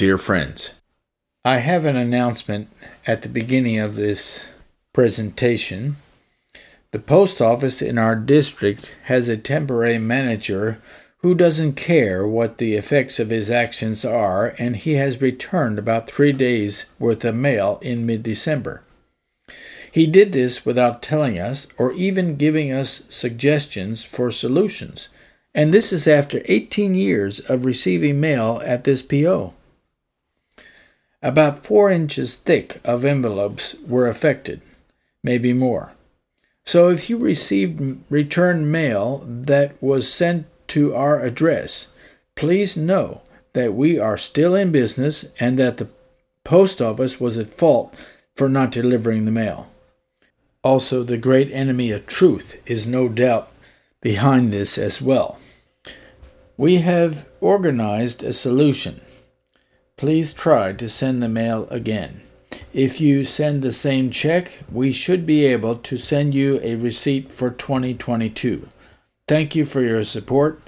Dear friends, I have an announcement at the beginning of this presentation. The post office in our district has a temporary manager who doesn't care what the effects of his actions are, and he has returned about three days' worth of mail in mid December. He did this without telling us or even giving us suggestions for solutions, and this is after 18 years of receiving mail at this PO. About four inches thick of envelopes were affected, maybe more. So if you received returned mail that was sent to our address, please know that we are still in business and that the post office was at fault for not delivering the mail. Also, the great enemy of truth is no doubt behind this as well. We have organized a solution please try to send the mail again. If you send the same check, we should be able to send you a receipt for 2022. Thank you for your support.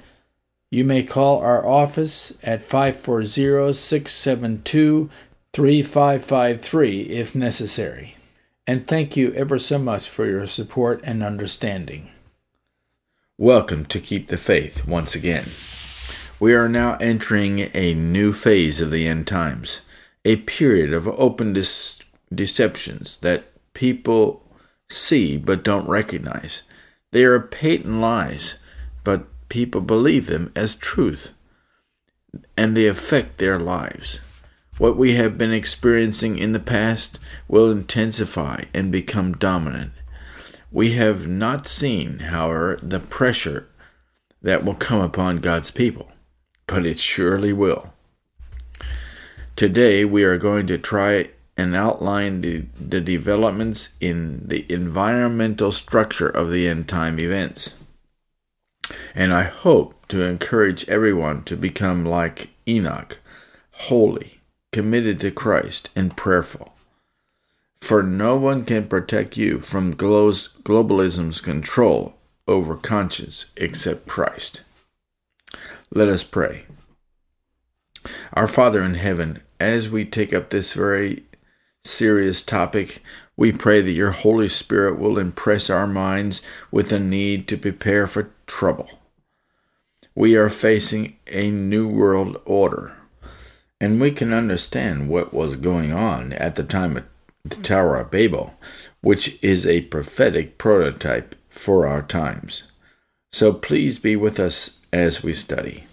You may call our office at 540 672 3553 if necessary. And thank you ever so much for your support and understanding. Welcome to Keep the Faith once again. We are now entering a new phase of the end times, a period of open deceptions that people see but don't recognize. They are patent lies, but people believe them as truth, and they affect their lives. What we have been experiencing in the past will intensify and become dominant. We have not seen, however, the pressure that will come upon God's people but it surely will. Today, we are going to try and outline the, the developments in the environmental structure of the end time events. And I hope to encourage everyone to become like Enoch, holy, committed to Christ, and prayerful. For no one can protect you from globalism's control over conscience except Christ. Let us pray. Our Father in heaven, as we take up this very serious topic, we pray that your Holy Spirit will impress our minds with a need to prepare for trouble. We are facing a new world order, and we can understand what was going on at the time of the Tower of Babel, which is a prophetic prototype for our times. So please be with us as we study.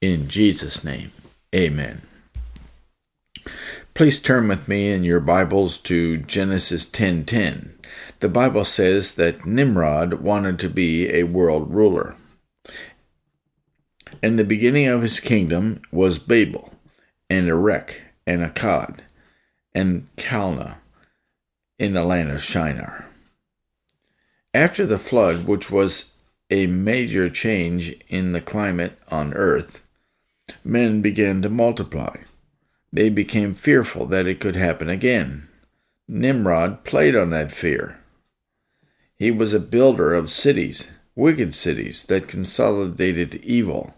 In Jesus' name, amen. Please turn with me in your Bibles to Genesis 10:10. The Bible says that Nimrod wanted to be a world ruler. And the beginning of his kingdom was Babel, and Erech, and Akkad, and Calneh in the land of Shinar. After the flood, which was a major change in the climate on earth, men began to multiply. They became fearful that it could happen again. Nimrod played on that fear. He was a builder of cities, wicked cities that consolidated evil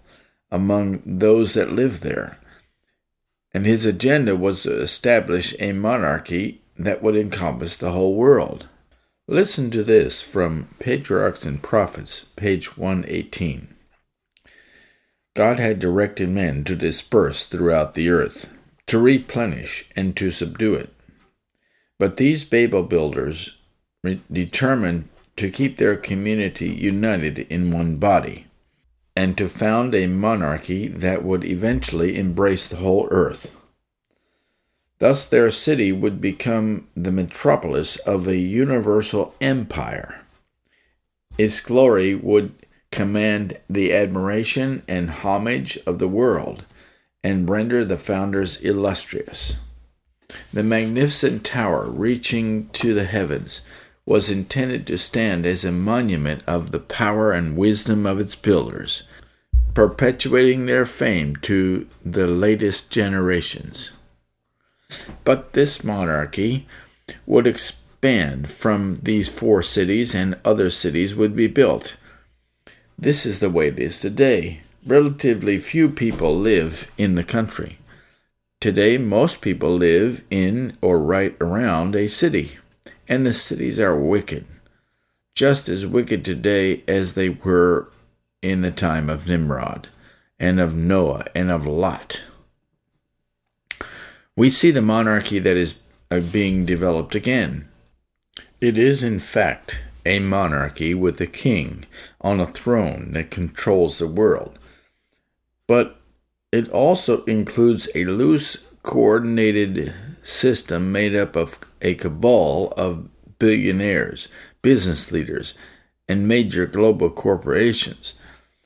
among those that lived there. And his agenda was to establish a monarchy that would encompass the whole world. Listen to this from Patriarchs and Prophets, page 118. God had directed men to disperse throughout the earth, to replenish, and to subdue it. But these Babel builders determined to keep their community united in one body, and to found a monarchy that would eventually embrace the whole earth. Thus, their city would become the metropolis of a universal empire. Its glory would command the admiration and homage of the world, and render the founders illustrious. The magnificent tower reaching to the heavens was intended to stand as a monument of the power and wisdom of its builders, perpetuating their fame to the latest generations. But this monarchy would expand from these four cities, and other cities would be built. This is the way it is today. Relatively few people live in the country. Today, most people live in or right around a city, and the cities are wicked, just as wicked today as they were in the time of Nimrod, and of Noah, and of Lot. We see the monarchy that is uh, being developed again. It is, in fact, a monarchy with a king on a throne that controls the world. But it also includes a loose, coordinated system made up of a cabal of billionaires, business leaders, and major global corporations,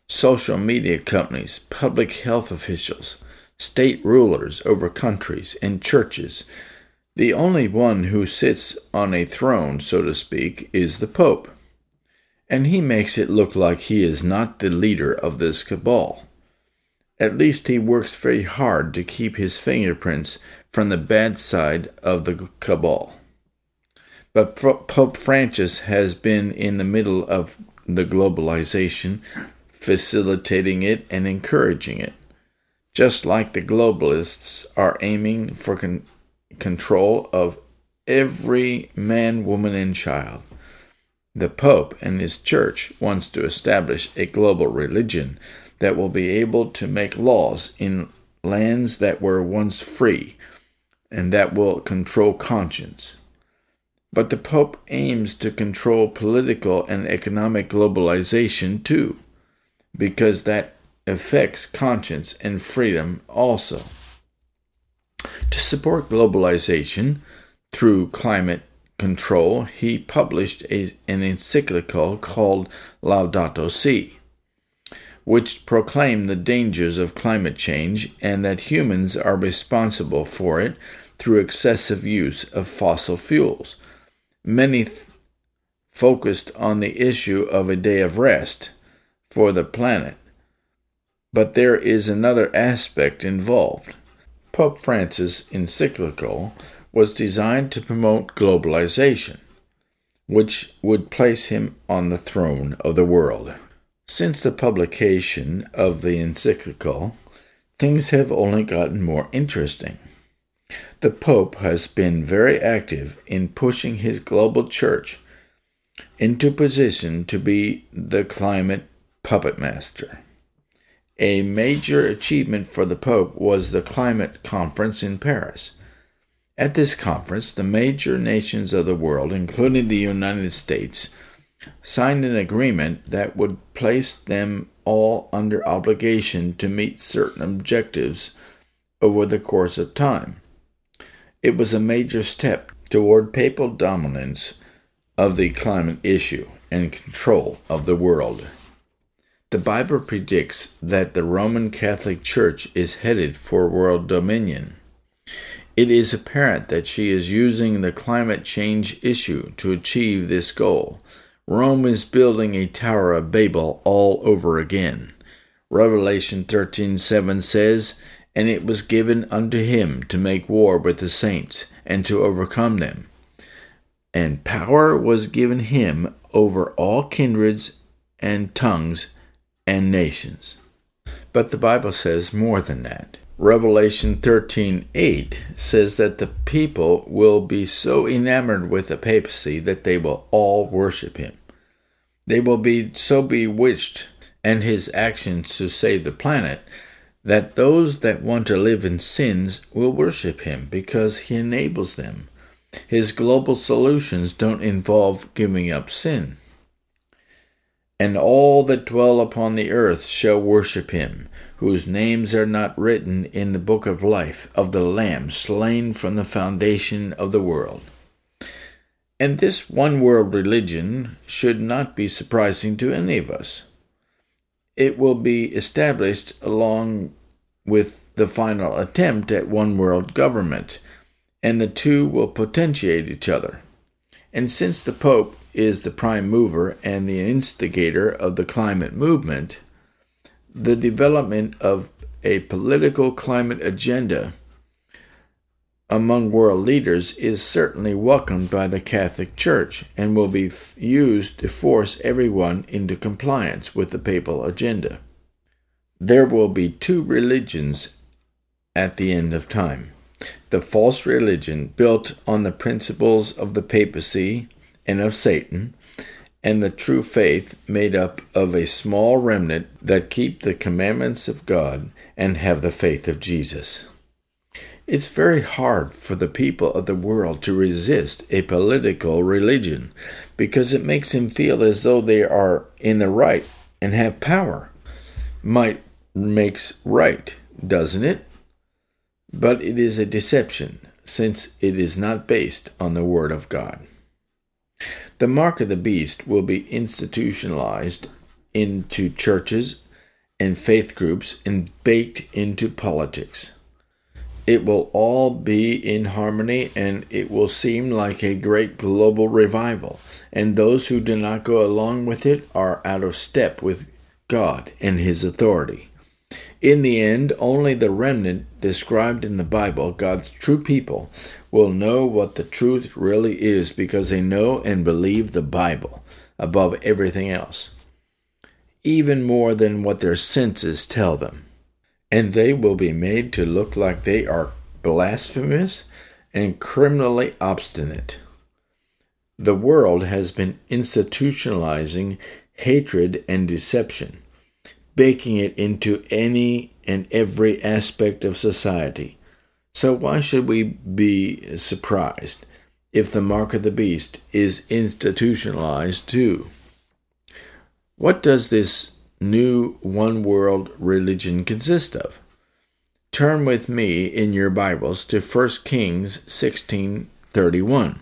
social media companies, public health officials, state rulers over countries, and churches. The only one who sits on a throne, so to speak, is the Pope. And he makes it look like he is not the leader of this cabal. At least he works very hard to keep his fingerprints from the bad side of the cabal. But Pope Francis has been in the middle of the globalization, facilitating it and encouraging it, just like the globalists are aiming for con- control of every man, woman, and child. The Pope and his church wants to establish a global religion that will be able to make laws in lands that were once free and that will control conscience. But the Pope aims to control political and economic globalization too, because that affects conscience and freedom also. To support globalization through climate control, he published a, an encyclical called Laudato Si which proclaimed the dangers of climate change and that humans are responsible for it through excessive use of fossil fuels. Many th- focused on the issue of a day of rest for the planet, but there is another aspect involved. Pope Francis' encyclical was designed to promote globalization, which would place him on the throne of the world. Since the publication of the encyclical, things have only gotten more interesting. The Pope has been very active in pushing his global church into position to be the climate puppet master. A major achievement for the Pope was the climate conference in Paris. At this conference, the major nations of the world, including the United States, signed an agreement that would place them all under obligation to meet certain objectives over the course of time. It was a major step toward papal dominance of the climate issue and control of the world. The Bible predicts that the Roman Catholic Church is headed for world dominion. It is apparent that she is using the climate change issue to achieve this goal Rome is building a Tower of Babel all over again. Revelation 13:7 says, "And it was given unto him to make war with the saints and to overcome them. And power was given him over all kindreds and tongues and nations." But the Bible says more than that. Revelation 13:8 says that the people will be so enamored with the papacy that they will all worship him. They will be so bewitched and his actions to save the planet that those that want to live in sins will worship him because he enables them. His global solutions don't involve giving up sin. And all that dwell upon the earth shall worship him whose names are not written in the book of life of the Lamb slain from the foundation of the world. And this one world religion should not be surprising to any of us. It will be established along with the final attempt at one world government, and the two will potentiate each other. And since the Pope is the prime mover and the instigator of the climate movement, the development of a political climate agenda among world leaders is certainly welcomed by the Catholic Church and will be f- used to force everyone into compliance with the papal agenda. There will be two religions at the end of time the false religion built on the principles of the papacy and of Satan, and the true faith made up of a small remnant that keep the commandments of God and have the faith of Jesus. It's very hard for the people of the world to resist a political religion because it makes them feel as though they are in the right and have power. Might makes right, doesn't it? But it is a deception, since it is not based on the Word of God. The mark of the beast will be institutionalized into churches and faith groups and baked into politics. It will all be in harmony and it will seem like a great global revival, and those who do not go along with it are out of step with God and His authority. In the end, only the remnant described in the Bible, God's true people, will know what the truth really is because they know and believe the Bible above everything else, even more than what their senses tell them. And they will be made to look like they are blasphemous and criminally obstinate. The world has been institutionalizing hatred and deception baking it into any and every aspect of society. So, why should we be surprised if the mark of the beast is institutionalized too? What does this new one world religion consist of? Turn with me in your Bibles to 1 Kings 16:31.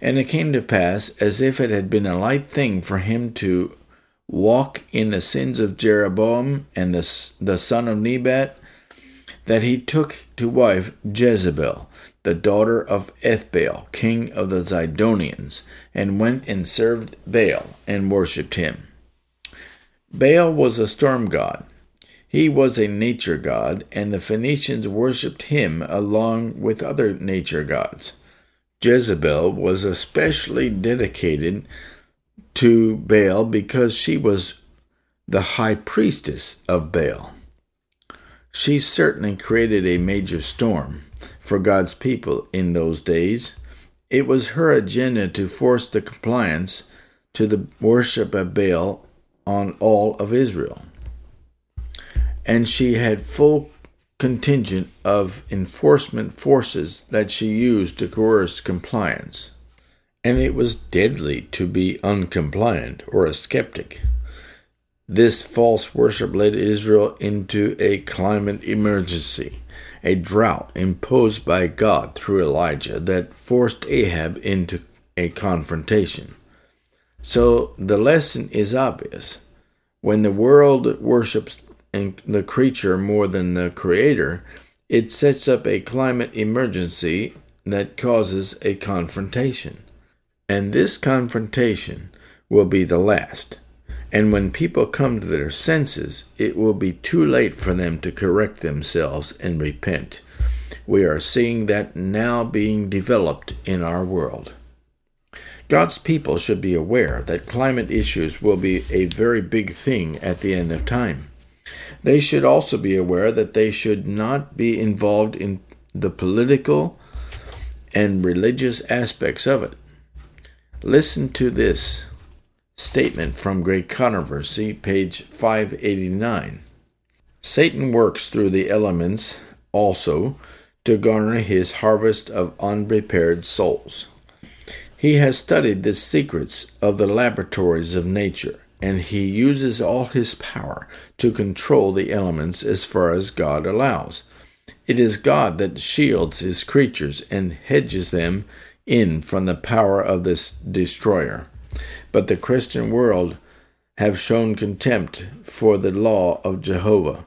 And it came to pass as if it had been a light thing for him to walk in the sins of Jeroboam and the, the son of Nebat, that he took to wife Jezebel, the daughter of Ethbaal, king of the Zidonians, and went and served Baal and worshipped him. Baal was a storm god. He was a nature god, and the Phoenicians worshipped him along with other nature gods. Jezebel was especially dedicated to Baal because she was the high priestess of Baal. She certainly created a major storm for God's people in those days. It was her agenda to force the compliance to the worship of Baal on all of Israel. And she had full contingent of enforcement forces that she used to coerce compliance and it was deadly to be uncompliant or a skeptic. This false worship led Israel into a climate emergency, a drought imposed by God through Elijah that forced Ahab into a confrontation. So the lesson is obvious. When the world worships the creature more than the creator, it sets up a climate emergency that causes a confrontation. And this confrontation will be the last. And when people come to their senses, it will be too late for them to correct themselves and repent. We are seeing that now being developed in our world. God's people should be aware that climate issues will be a very big thing at the end of time. They should also be aware that they should not be involved in the political and religious aspects of it. Listen to this statement from Great Controversy, page 589. Satan works through the elements also to garner his harvest of unprepared souls. He has studied the secrets of the laboratories of nature, and he uses all his power to control the elements as far as God allows. It is God that shields his creatures and hedges them in from the power of this destroyer. But the Christian world have shown contempt for the law of Jehovah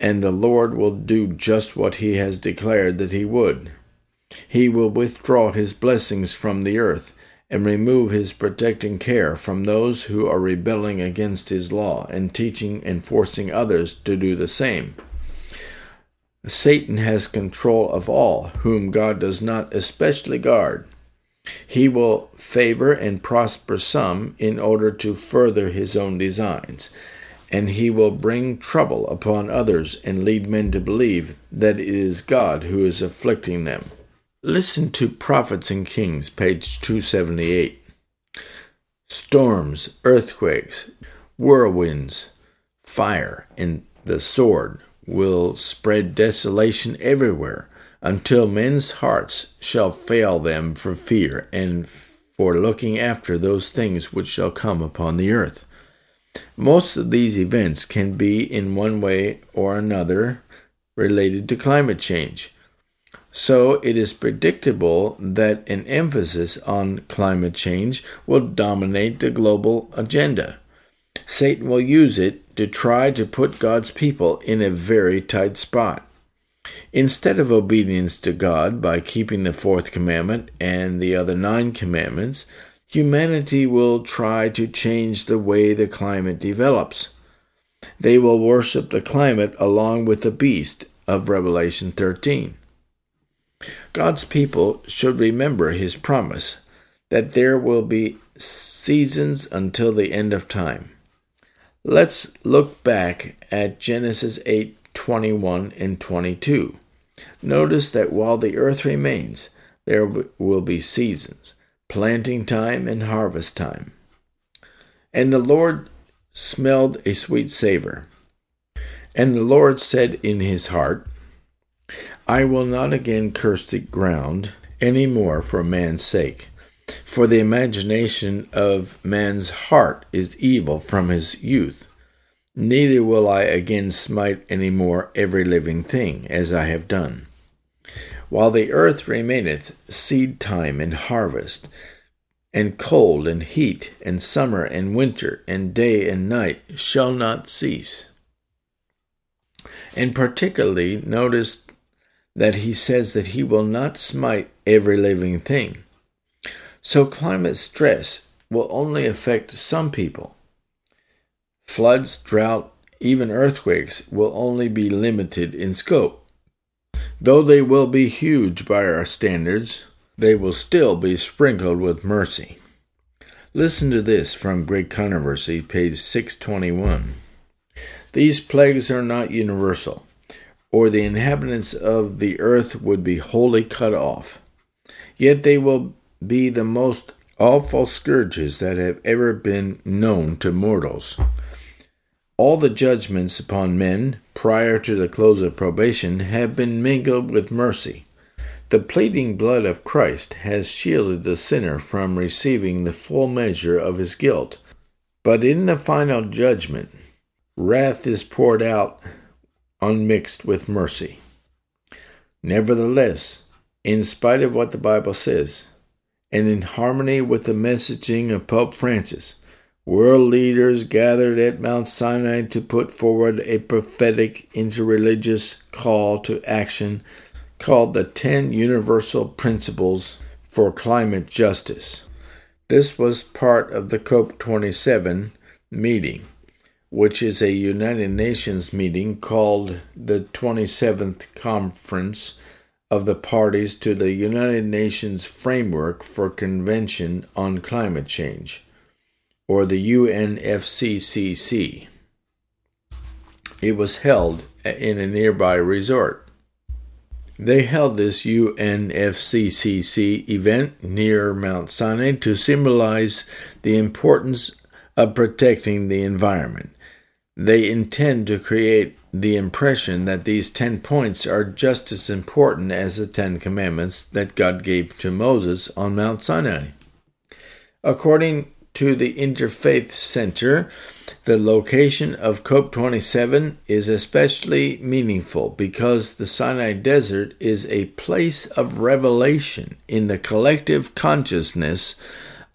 and the Lord will do just what he has declared that he would. He will withdraw his blessings from the earth and remove his protecting care from those who are rebelling against his law and teaching and forcing others to do the same. Satan has control of all whom God does not especially guard. He will favor and prosper some in order to further his own designs, and he will bring trouble upon others and lead men to believe that it is God who is afflicting them. Listen to Prophets and Kings, page 278. Storms, earthquakes, whirlwinds, fire, and the sword will spread desolation everywhere until men's hearts shall fail them for fear and for looking after those things which shall come upon the earth. Most of these events can be, in one way or another, related to climate change. So it is predictable that an emphasis on climate change will dominate the global agenda. Satan will use it to try to put God's people in a very tight spot. Instead of obedience to God by keeping the fourth commandment and the other nine commandments, humanity will try to change the way the climate develops. They will worship the climate along with the beast of Revelation 13. God's people should remember his promise that there will be seasons until the end of time. Let's look back at Genesis 8 21 and 22. Notice that while the earth remains, there will be seasons, planting time and harvest time. And the Lord smelled a sweet savor. And the Lord said in his heart, I will not again curse the ground any more for man's sake. For the imagination of man's heart is evil from his youth. Neither will I again smite any more every living thing, as I have done. While the earth remaineth, seed time and harvest, and cold and heat, and summer and winter, and day and night shall not cease. And particularly notice that he says that he will not smite every living thing. So climate stress will only affect some people Floods, drought, even earthquakes will only be limited in scope. Though they will be huge by our standards, they will still be sprinkled with mercy. Listen to this from Great Controversy, page 621. These plagues are not universal, or the inhabitants of the earth would be wholly cut off. Yet they will be the most awful scourges that have ever been known to mortals. All the judgments upon men prior to the close of probation have been mingled with mercy. The pleading blood of Christ has shielded the sinner from receiving the full measure of his guilt. But in the final judgment, wrath is poured out unmixed with mercy. Nevertheless, in spite of what the Bible says, and in harmony with the messaging of Pope Francis, World leaders gathered at Mount Sinai to put forward a prophetic interreligious call to action called the Ten Universal Principles for Climate Justice. This was part of the COP27 meeting, which is a United Nations meeting called the 27th Conference of the Parties to the United Nations Framework for Convention on Climate Change or the UNFCCC. It was held in a nearby resort. They held this UNFCCC event near Mount Sinai to symbolize the importance of protecting the environment. They intend to create the impression that these ten points are just as important as the Ten Commandments that God gave to Moses on Mount Sinai. According to the Interfaith Center, the location of COP27 is especially meaningful because the Sinai Desert is a place of revelation in the collective consciousness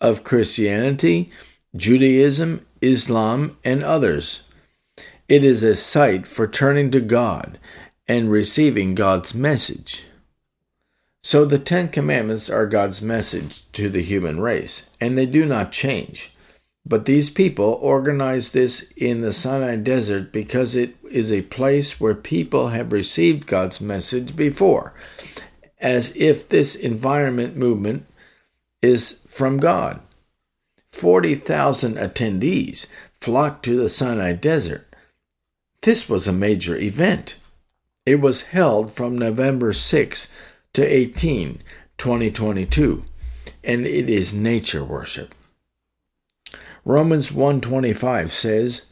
of Christianity, Judaism, Islam, and others. It is a site for turning to God and receiving God's message. So the Ten Commandments are God's message to the human race, and they do not change. But these people organize this in the Sinai desert because it is a place where people have received God's message before, as if this environment movement is from God. 40,000 attendees flocked to the Sinai desert. This was a major event. It was held from November 6 to 18, 2022, and it is nature worship. Romans 125 says,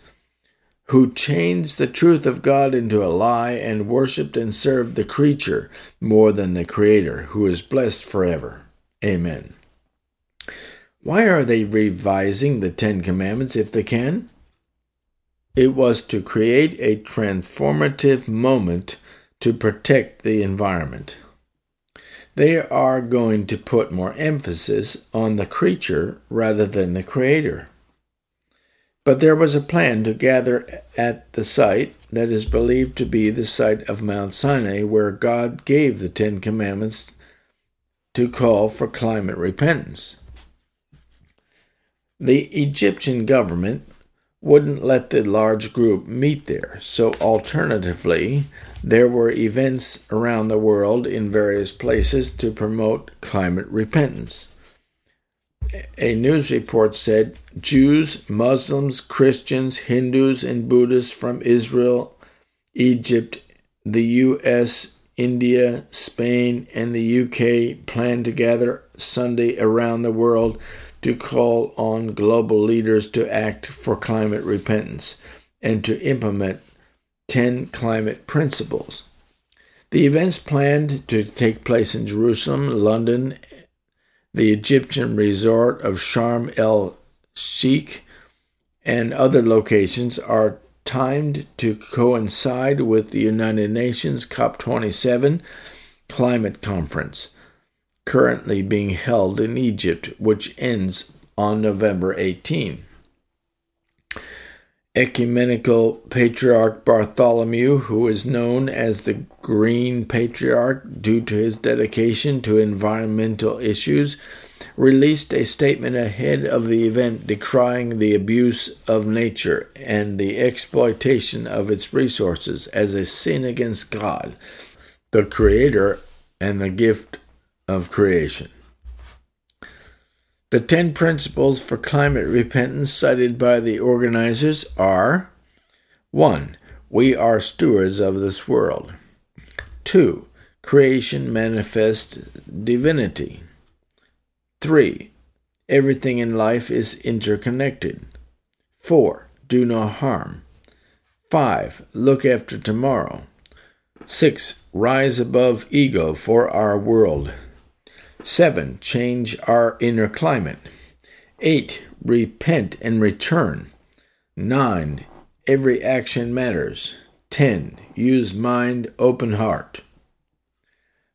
who changed the truth of God into a lie and worshiped and served the creature more than the Creator, who is blessed forever. Amen. Why are they revising the Ten Commandments if they can? It was to create a transformative moment to protect the environment. They are going to put more emphasis on the creature rather than the creator. But there was a plan to gather at the site that is believed to be the site of Mount Sinai, where God gave the Ten Commandments to call for climate repentance. The Egyptian government wouldn't let the large group meet there, so alternatively, there were events around the world in various places to promote climate repentance. A news report said Jews, Muslims, Christians, Hindus, and Buddhists from Israel, Egypt, the U.S., India, Spain, and the UK plan to gather Sunday around the world to call on global leaders to act for climate repentance and to implement 10 climate principles. The events planned to take place in Jerusalem, London, the Egyptian resort of Sharm el Sheikh, and other locations are timed to coincide with the United Nations COP27 climate conference currently being held in Egypt, which ends on November 18. Ecumenical Patriarch Bartholomew, who is known as the Green Patriarch due to his dedication to environmental issues, released a statement ahead of the event decrying the abuse of nature and the exploitation of its resources as a sin against God, the Creator, and the gift of creation. The 10 principles for climate repentance cited by the organizers are 1. We are stewards of this world. 2. Creation manifests divinity. 3. Everything in life is interconnected. 4. Do no harm. 5. Look after tomorrow. 6. Rise above ego for our world. 7. Change our inner climate. 8. Repent and return. 9. Every action matters. 10. Use mind, open heart.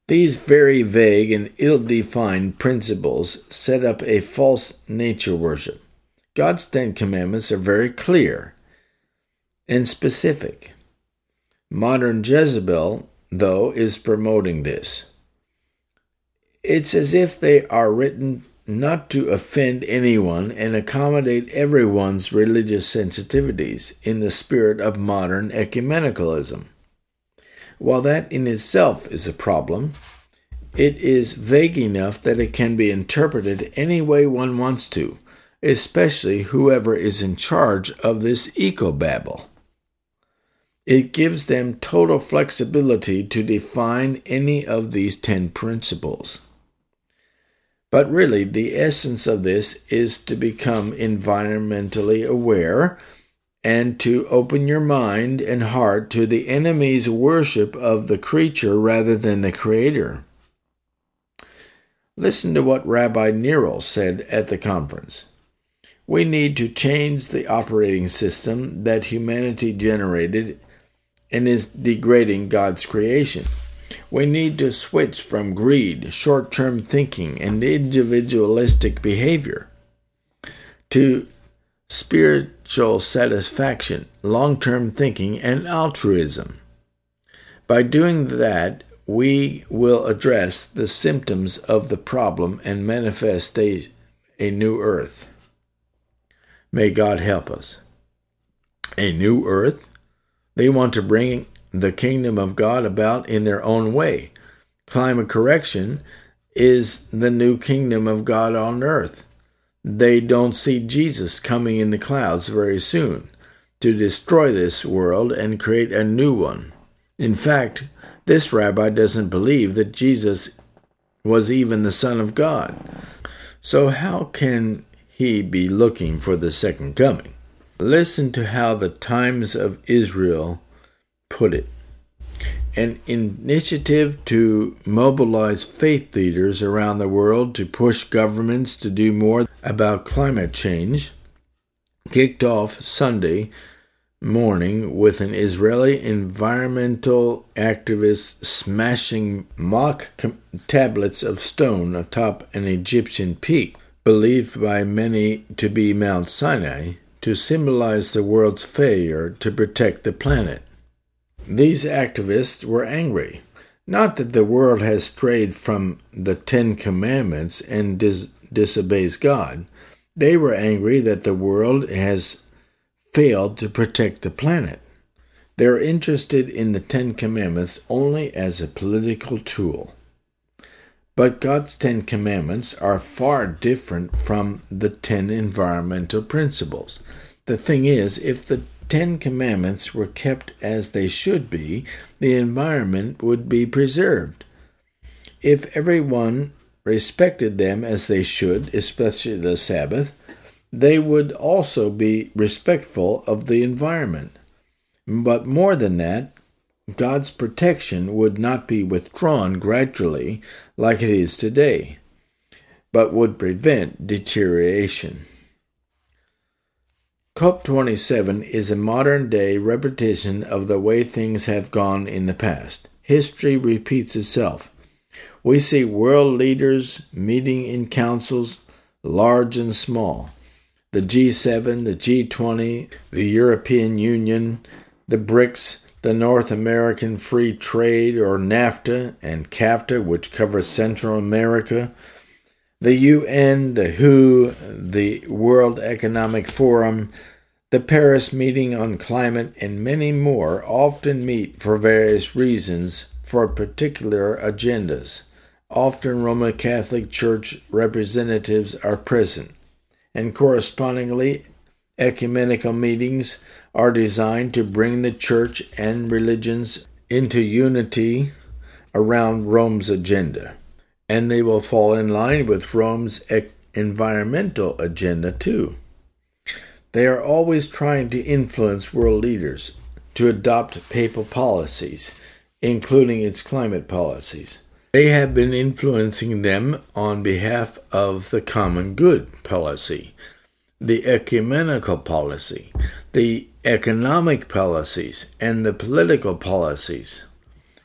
These very vague and ill defined principles set up a false nature worship. God's Ten Commandments are very clear and specific. Modern Jezebel, though, is promoting this. It's as if they are written not to offend anyone and accommodate everyone's religious sensitivities in the spirit of modern ecumenicalism. While that in itself is a problem, it is vague enough that it can be interpreted any way one wants to, especially whoever is in charge of this ecobabble. It gives them total flexibility to define any of these ten principles. But really, the essence of this is to become environmentally aware and to open your mind and heart to the enemy's worship of the creature rather than the creator. Listen to what Rabbi Neril said at the conference. We need to change the operating system that humanity generated and is degrading God's creation. We need to switch from greed, short term thinking, and individualistic behavior to spiritual satisfaction, long term thinking, and altruism. By doing that, we will address the symptoms of the problem and manifest a, a new earth. May God help us. A new earth? They want to bring the kingdom of God about in their own way. Climate correction is the new kingdom of God on earth. They don't see Jesus coming in the clouds very soon to destroy this world and create a new one. In fact, this rabbi doesn't believe that Jesus was even the Son of God. So, how can he be looking for the second coming? Listen to how the Times of Israel put it. An initiative to mobilize faith leaders around the world to push governments to do more about climate change kicked off Sunday morning with an Israeli environmental activist smashing mock tablets of stone atop an Egyptian peak, believed by many to be Mount Sinai, to symbolize the world's failure to protect the planet. These activists were angry. Not that the world has strayed from the Ten Commandments and dis- disobeys God. They were angry that the world has failed to protect the planet. They're interested in the Ten Commandments only as a political tool. But God's Ten Commandments are far different from the Ten Environmental Principles. The thing is, if the Ten Commandments were kept as they should be, the environment would be preserved. If everyone respected them as they should, especially the Sabbath, they would also be respectful of the environment. But more than that, God's protection would not be withdrawn gradually like it is today, but would prevent deterioration. COP27 is a modern day repetition of the way things have gone in the past. History repeats itself. We see world leaders meeting in councils, large and small the G7, the G20, the European Union, the BRICS, the North American Free Trade or NAFTA and CAFTA, which covers Central America, the UN, the WHO, the World Economic Forum, the Paris Meeting on Climate, and many more often meet for various reasons for particular agendas. Often Roman Catholic Church representatives are present and correspondingly, ecumenical meetings are designed to bring the church and religions into unity around Rome's agenda. And they will fall in line with Rome's environmental agenda too. They are always trying to influence world leaders to adopt papal policies, including its climate policies. They have been influencing them on behalf of the common good policy, the ecumenical policy, the economic policies, and the political policies.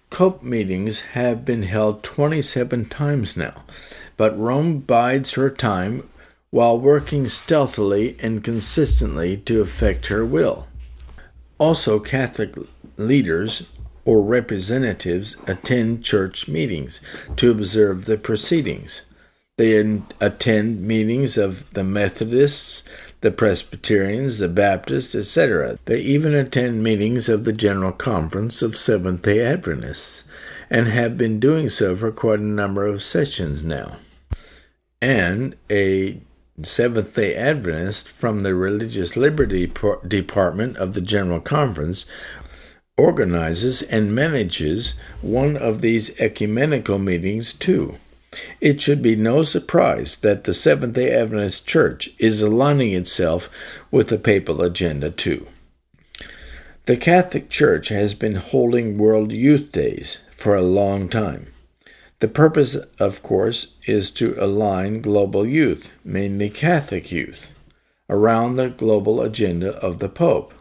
COPE meetings have been held 27 times now, but Rome bides her time while working stealthily and consistently to effect her will. Also, Catholic leaders or representatives attend church meetings to observe the proceedings. They attend meetings of the Methodists, the Presbyterians, the Baptists, etc. They even attend meetings of the General Conference of Seventh day Adventists, and have been doing so for quite a number of sessions now. And a Seventh day Adventist from the Religious Liberty Department of the General Conference organizes and manages one of these ecumenical meetings too. It should be no surprise that the Seventh day Adventist Church is aligning itself with the papal agenda too. The Catholic Church has been holding World Youth Days for a long time. The purpose, of course, is to align global youth, mainly Catholic youth, around the global agenda of the Pope.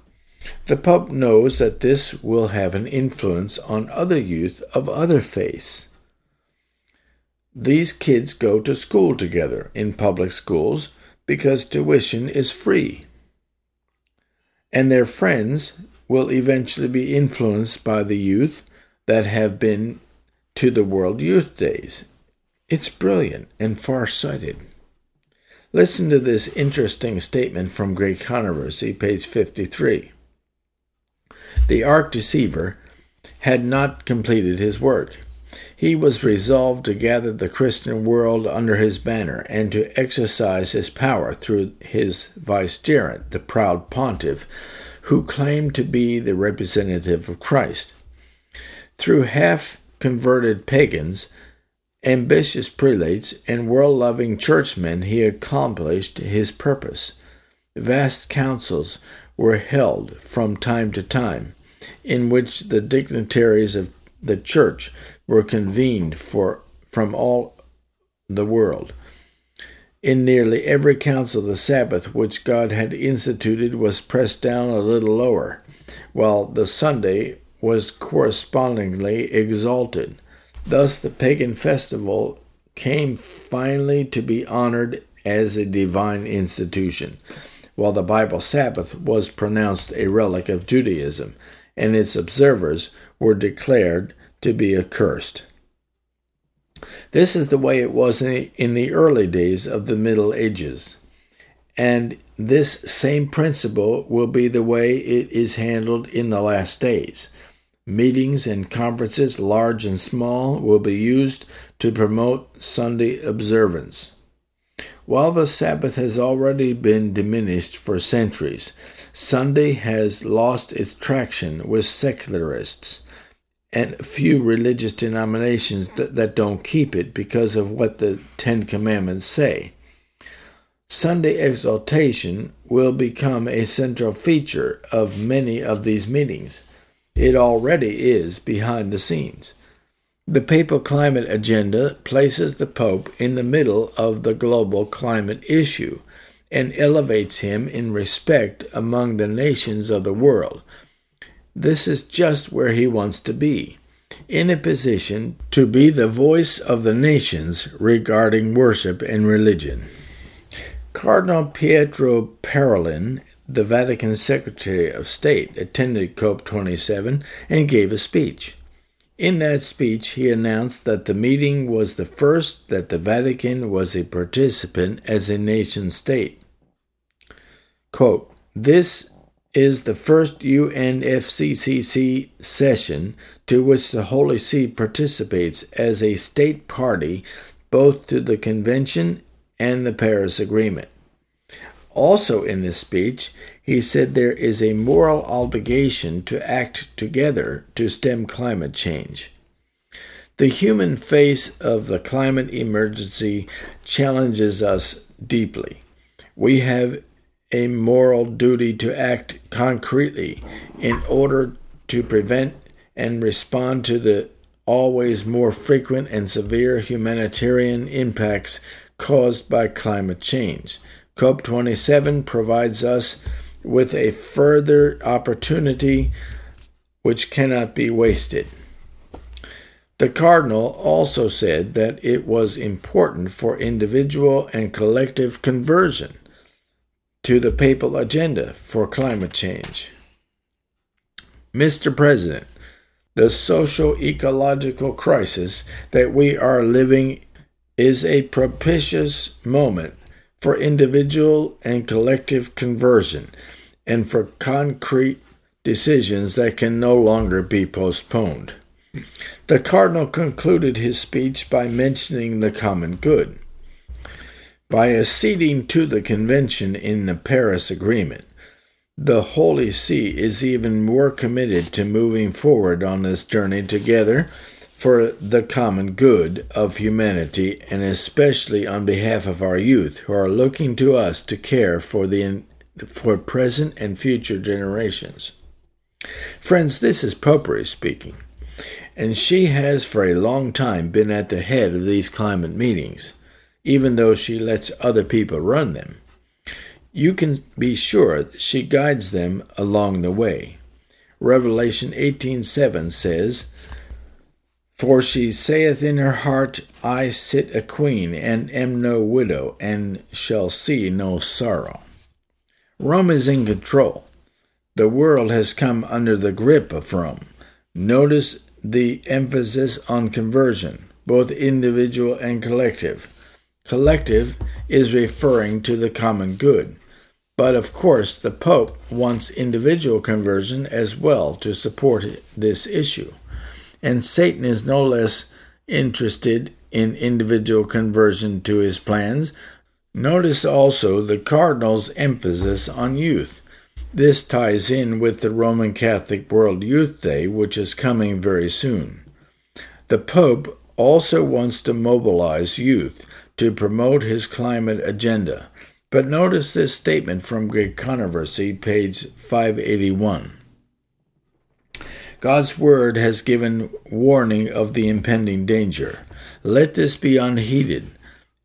The Pope knows that this will have an influence on other youth of other faiths. These kids go to school together in public schools because tuition is free. and their friends will eventually be influenced by the youth that have been to the World Youth Days. It's brilliant and far sighted. Listen to this interesting statement from Great Controversy, page 53. The arch deceiver had not completed his work. He was resolved to gather the Christian world under his banner and to exercise his power through his vicegerent, the proud pontiff, who claimed to be the representative of Christ. Through half converted pagans, ambitious prelates, and world loving churchmen, he accomplished his purpose. Vast councils were held from time to time, in which the dignitaries of the church were convened for, from all the world. In nearly every council, the Sabbath which God had instituted was pressed down a little lower, while the Sunday was correspondingly exalted. Thus, the pagan festival came finally to be honored as a divine institution, while the Bible Sabbath was pronounced a relic of Judaism, and its observers were declared to be accursed. This is the way it was in the early days of the Middle Ages. And this same principle will be the way it is handled in the last days. Meetings and conferences, large and small, will be used to promote Sunday observance. While the Sabbath has already been diminished for centuries, Sunday has lost its traction with secularists and few religious denominations that, that don't keep it because of what the Ten Commandments say. Sunday exaltation will become a central feature of many of these meetings. It already is behind the scenes. The papal climate agenda places the Pope in the middle of the global climate issue and elevates him in respect among the nations of the world this is just where he wants to be, in a position to be the voice of the nations regarding worship and religion. Cardinal Pietro Parolin, the Vatican Secretary of State, attended COP27 and gave a speech. In that speech, he announced that the meeting was the first that the Vatican was a participant as a nation state. Quote, this is the first UNFCCC session to which the Holy See participates as a state party both to the convention and the Paris Agreement. Also, in this speech, he said there is a moral obligation to act together to stem climate change. The human face of the climate emergency challenges us deeply. We have a moral duty to act concretely in order to prevent and respond to the always more frequent and severe humanitarian impacts caused by climate change. COP27 provides us with a further opportunity which cannot be wasted. The Cardinal also said that it was important for individual and collective conversion to the papal agenda for climate change. Mr. President, the social ecological crisis that we are living is a propitious moment for individual and collective conversion and for concrete decisions that can no longer be postponed. The Cardinal concluded his speech by mentioning the common good. By acceding to the convention in the Paris Agreement, the Holy See is even more committed to moving forward on this journey together for the common good of humanity and especially on behalf of our youth who are looking to us to care for the for present and future generations. Friends, this is Popery speaking, and she has for a long time been at the head of these climate meetings even though she lets other people run them. You can be sure she guides them along the way. Revelation 18:7 says, "For she saith in her heart, I sit a queen, and am no widow, and shall see no sorrow." Rome is in control. The world has come under the grip of Rome. Notice the emphasis on conversion, both individual and collective. Collective is referring to the common good. But of course, the Pope wants individual conversion as well to support this issue. And Satan is no less interested in individual conversion to his plans. Notice also the Cardinal's emphasis on youth. This ties in with the Roman Catholic World Youth Day, which is coming very soon. The Pope also wants to mobilize youth to promote his climate agenda. But notice this statement from Great Controversy, page 581. God's word has given warning of the impending danger. Let this be unheeded,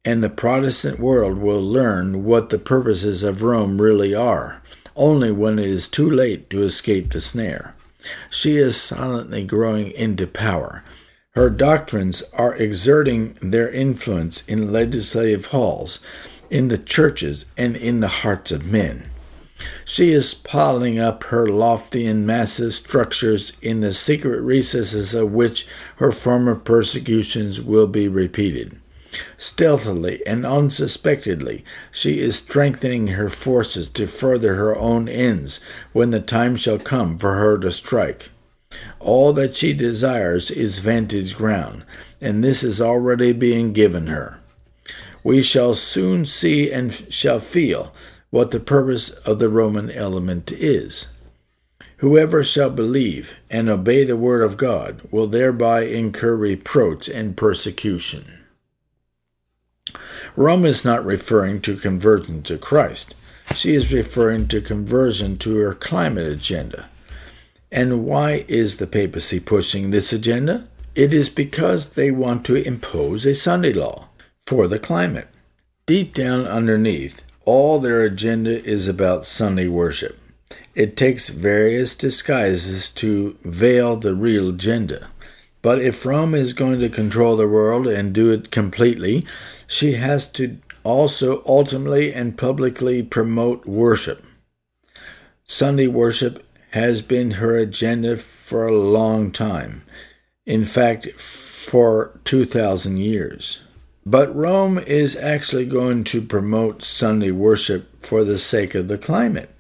and the Protestant world will learn what the purposes of Rome really are, only when it is too late to escape the snare. She is silently growing into power. Her doctrines are exerting their influence in legislative halls, in the churches, and in the hearts of men. She is piling up her lofty and massive structures in the secret recesses of which her former persecutions will be repeated. Stealthily and unsuspectedly, she is strengthening her forces to further her own ends when the time shall come for her to strike. All that she desires is vantage ground, and this is already being given her. We shall soon see and shall feel what the purpose of the Roman element is. Whoever shall believe and obey the word of God will thereby incur reproach and persecution. Rome is not referring to conversion to Christ. She is referring to conversion to her climate agenda. And why is the papacy pushing this agenda? It is because they want to impose a Sunday law for the climate. Deep down underneath, all their agenda is about Sunday worship. It takes various disguises to veil the real agenda. But if Rome is going to control the world and do it completely, she has to also ultimately and publicly promote worship. Sunday worship has been her agenda for a long time. In fact, for 2,000 years. But Rome is actually going to promote Sunday worship for the sake of the climate.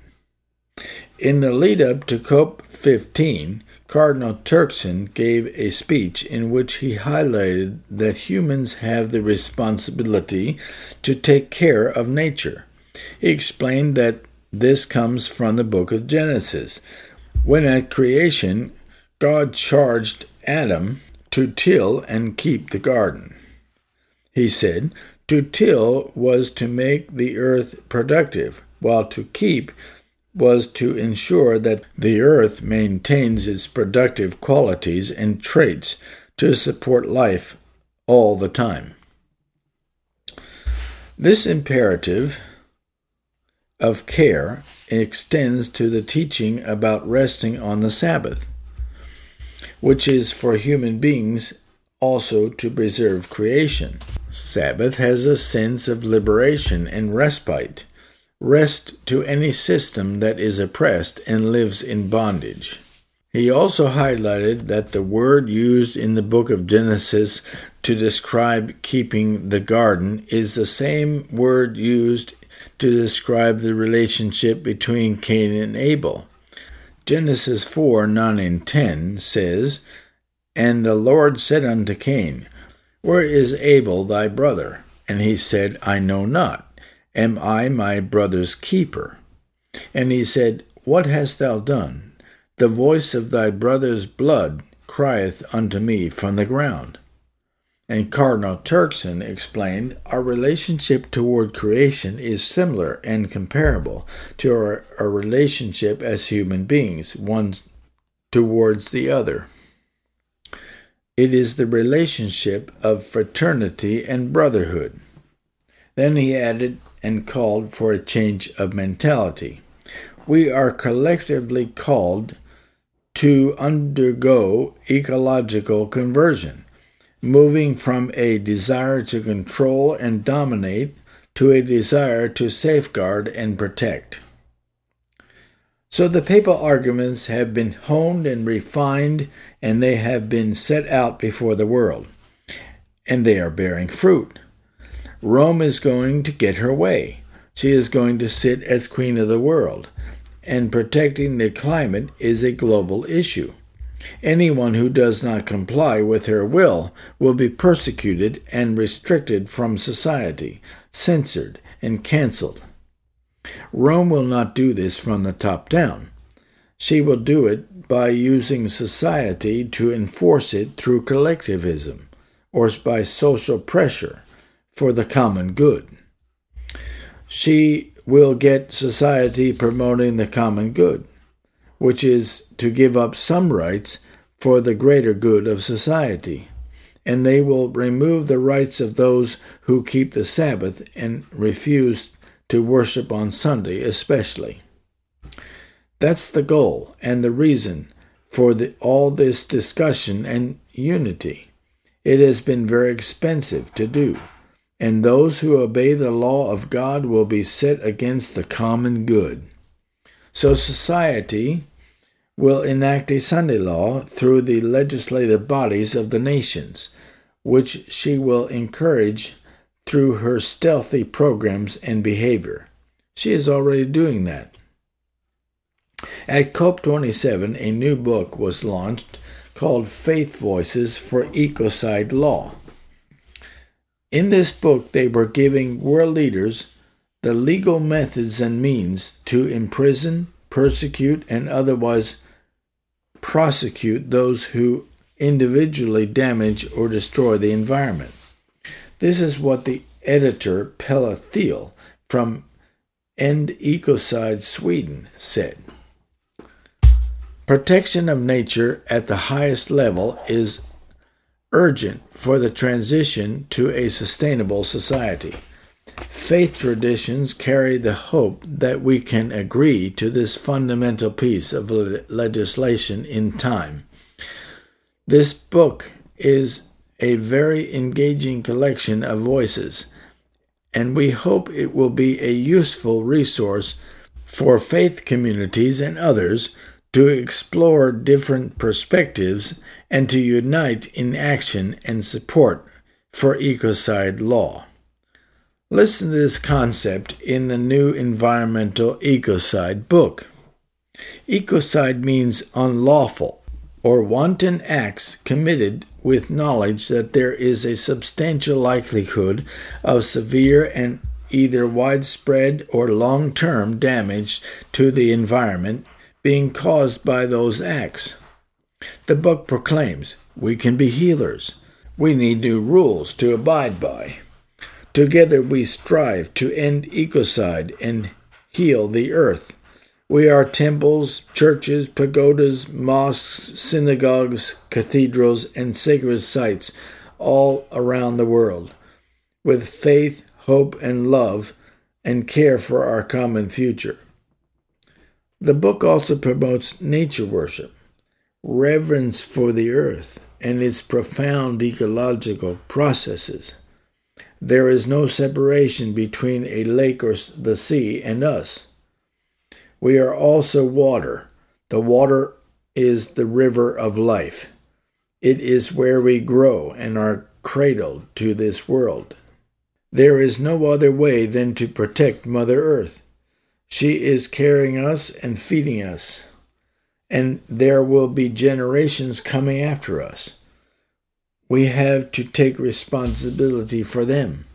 In the lead up to COP 15, Cardinal Turkson gave a speech in which he highlighted that humans have the responsibility to take care of nature. He explained that this comes from the book of Genesis, when at creation God charged Adam to till and keep the garden. He said, To till was to make the earth productive, while to keep was to ensure that the earth maintains its productive qualities and traits to support life all the time. This imperative of care extends to the teaching about resting on the Sabbath, which is for human beings also to preserve creation. Sabbath has a sense of liberation and respite, rest to any system that is oppressed and lives in bondage. He also highlighted that the word used in the book of Genesis to describe keeping the garden is the same word used to describe the relationship between Cain and Abel. Genesis 4 9 and 10 says, And the Lord said unto Cain, Where is Abel thy brother? And he said, I know not. Am I my brother's keeper? And he said, What hast thou done? The voice of thy brother's blood crieth unto me from the ground. And Cardinal Turkson explained our relationship toward creation is similar and comparable to our, our relationship as human beings, one towards the other. It is the relationship of fraternity and brotherhood. Then he added and called for a change of mentality. We are collectively called to undergo ecological conversion moving from a desire to control and dominate to a desire to safeguard and protect. So the papal arguments have been honed and refined, and they have been set out before the world. And they are bearing fruit. Rome is going to get her way. She is going to sit as queen of the world, and protecting the climate is a global issue. Anyone who does not comply with her will will be persecuted and restricted from society, censored, and canceled. Rome will not do this from the top down. She will do it by using society to enforce it through collectivism or by social pressure for the common good. She will get society promoting the common good, which is to give up some rights for the greater good of society. And they will remove the rights of those who keep the Sabbath and refuse to worship on Sunday, especially. That's the goal and the reason for the, all this discussion and unity. It has been very expensive to do, and those who obey the law of God will be set against the common good. So society will enact a Sunday law through the legislative bodies of the nations, which she will encourage through her stealthy programs and behavior. She is already doing that. At COP27, a new book was launched called Faith Voices for Ecocide Law. In this book, they were giving world leaders the legal methods and means to imprison, persecute, and otherwise prosecute those who individually damage or destroy the environment. This is what the editor Pella Thiel from End Ecocide Sweden said. Protection of nature at the highest level is urgent for the transition to a sustainable society. Faith traditions carry the hope that we can agree to this fundamental piece of legislation in time. This book is a very engaging collection of voices, and we hope it will be a useful resource for faith communities and others to explore different perspectives and to unite in action and support for ecocide law. Listen to this concept in the new environmental ecocide book. Ecocide means unlawful or wanton acts committed with knowledge that there is a substantial likelihood of severe and either widespread or long term damage to the environment being caused by those acts. The book proclaims we can be healers. We need new rules to abide by. Together we strive to end ecocide and heal the earth. We are temples, churches, pagodas, mosques, synagogues, cathedrals, and sacred sites all around the world, with faith, hope, and love, and care for our common future. The book also promotes nature worship, reverence for the earth, and its profound ecological processes. There is no separation between a lake or the sea and us. We are also water. The water is the river of life. It is where we grow and are cradled to this world. There is no other way than to protect Mother Earth. She is carrying us and feeding us, and there will be generations coming after us we have to take responsibility for them.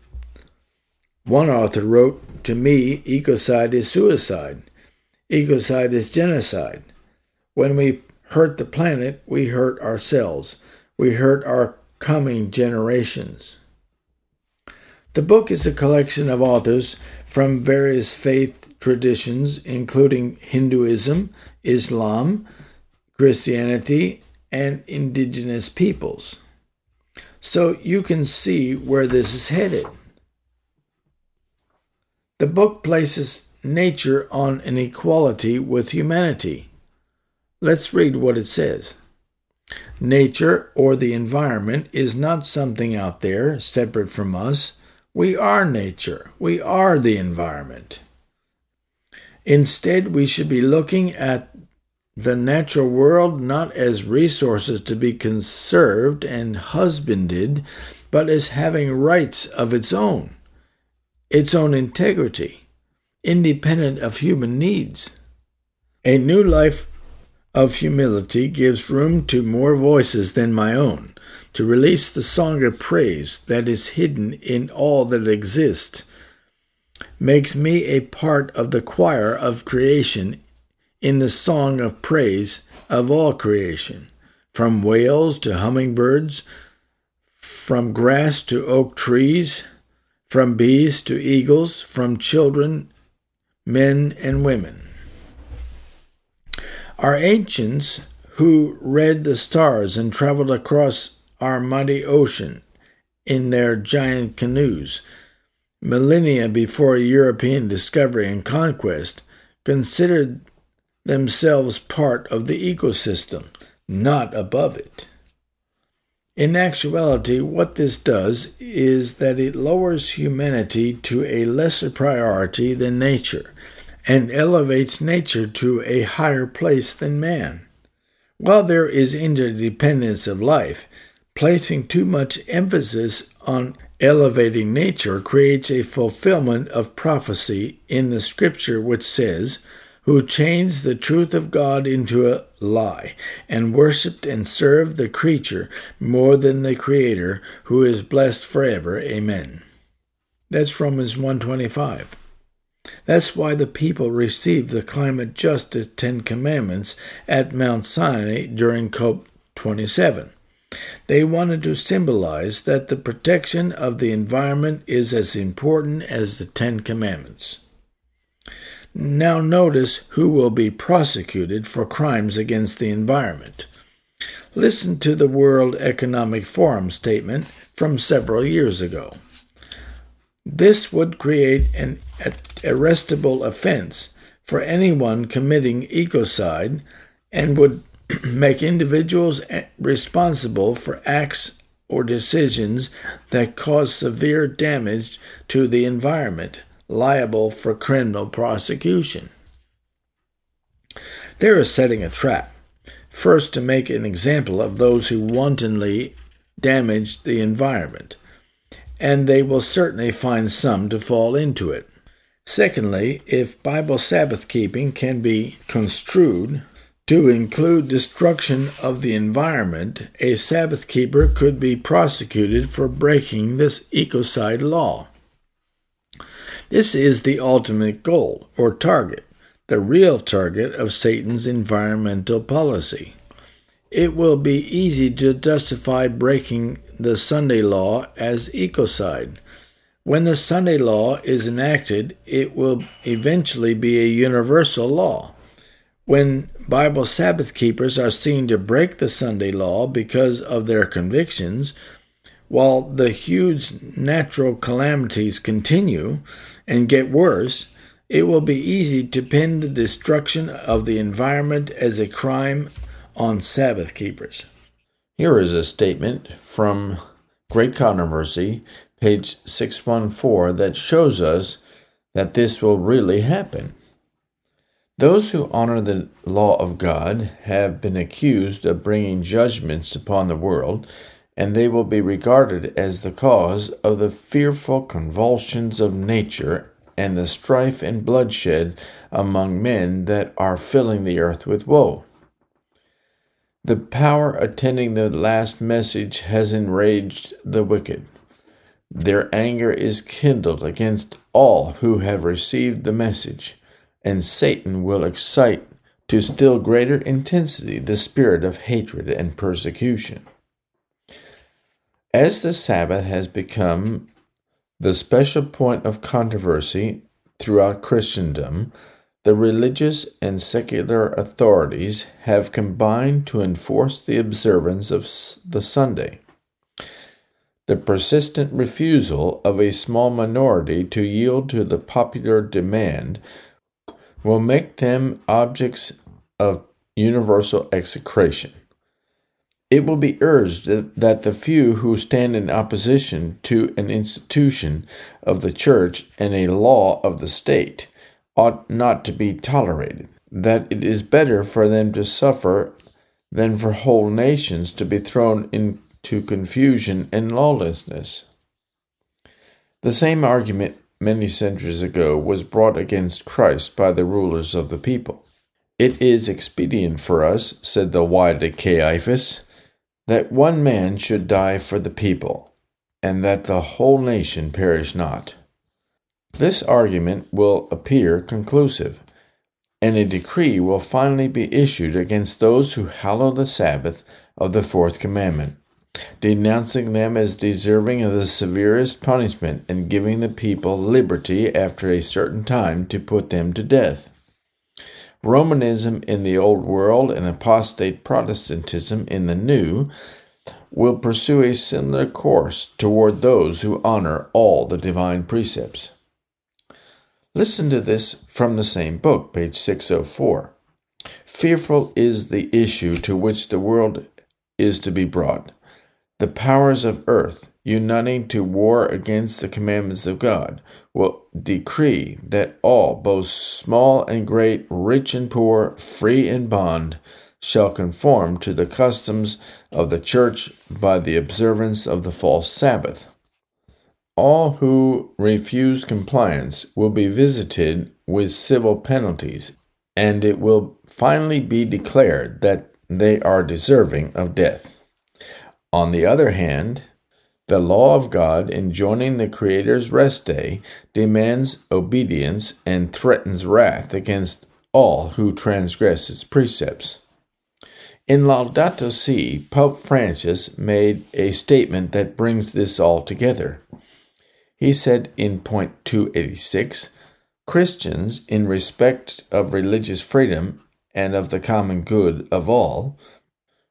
One author wrote, To me, ecocide is suicide. Ecocide is genocide. When we hurt the planet, we hurt ourselves. We hurt our coming generations. The book is a collection of authors from various faith traditions, including Hinduism, Islam, Christianity, and indigenous peoples. So you can see where this is headed. The book places nature on an equality with humanity. Let's read what it says. Nature or the environment is not something out there separate from us. We are nature. We are the environment. Instead, we should be looking at the natural world not as resources to be conserved and husbanded, but as having rights of its own, its own integrity, independent of human needs. A new life of humility gives room to more voices than my own, to release the song of praise that is hidden in all that exists, makes me a part of the choir of creation in the song of praise of all creation, from whales to hummingbirds, from grass to oak trees, from bees to eagles, from children, men, and women. Our ancients who read the stars and traveled across our mighty ocean in their giant canoes, millennia before European discovery and conquest, considered themselves part of the ecosystem, not above it. In actuality, what this does is that it lowers humanity to a lesser priority than nature and elevates nature to a higher place than man. While there is interdependence of life, placing too much emphasis on elevating nature creates a fulfillment of prophecy in the scripture which says, who changed the truth of God into a lie, and worshipped and served the creature more than the Creator, who is blessed forever. Amen. That's Romans 125. That's why the people received the climate justice Ten Commandments at Mount Sinai during COP 27. They wanted to symbolize that the protection of the environment is as important as the Ten Commandments. Now, notice who will be prosecuted for crimes against the environment. Listen to the World Economic Forum statement from several years ago. This would create an arrestable offense for anyone committing ecocide and would make individuals eh, responsible for acts or decisions that cause severe damage to the environment liable for criminal prosecution. They are setting a trap, first to make an example of those who wantonly damage the environment, and they will certainly find some to fall into it. Secondly, if Bible Sabbath keeping can be construed to include destruction of the environment, a Sabbath keeper could be prosecuted for breaking this ecocide law. This is the ultimate goal or target, the real target of Satan's environmental policy. It will be easy to justify breaking the Sunday law as ecocide. When the Sunday law is enacted, it will eventually be a universal law. When Bible Sabbath keepers are seen to break the Sunday law because of their convictions, while the huge natural calamities continue, and get worse, it will be easy to pin the destruction of the environment as a crime on Sabbath keepers. Here is a statement from Great Controversy, page 614, that shows us that this will really happen. Those who honor the law of God have been accused of bringing judgments upon the world and they will be regarded as the cause of the fearful convulsions of nature and the strife and bloodshed among men that are filling the earth with woe. The power attending the last message has enraged the wicked. Their anger is kindled against all who have received the message, and Satan will excite to still greater intensity the spirit of hatred and persecution. As the Sabbath has become the special point of controversy throughout Christendom, the religious and secular authorities have combined to enforce the observance of the Sunday. The persistent refusal of a small minority to yield to the popular demand will make them objects of universal execration. It will be urged that the few who stand in opposition to an institution of the church and a law of the state ought not to be tolerated, that it is better for them to suffer than for whole nations to be thrown into confusion and lawlessness. The same argument many centuries ago was brought against Christ by the rulers of the people. It is expedient for us, said the wily Caiaphas, that one man should die for the people, and that the whole nation perish not. This argument will appear conclusive, and a decree will finally be issued against those who hallow the Sabbath of the fourth commandment, denouncing them as deserving of the severest punishment and giving the people liberty after a certain time to put them to death. Romanism in the Old World and apostate Protestantism in the New will pursue a similar course toward those who honor all the divine precepts. Listen to this from the same book, page 604. Fearful is the issue to which the world is to be brought. The powers of earth, uniting to war against the commandments of God, will decree that all, both small and great, rich and poor, free and bond, shall conform to the customs of the church by the observance of the false Sabbath. All who refuse compliance will be visited with civil penalties, and it will finally be declared that they are deserving of death. On the other hand, the law of God enjoining the Creator's rest day demands obedience and threatens wrath against all who transgress its precepts. In Laudato Si, Pope Francis made a statement that brings this all together. He said in point 286 Christians, in respect of religious freedom and of the common good of all,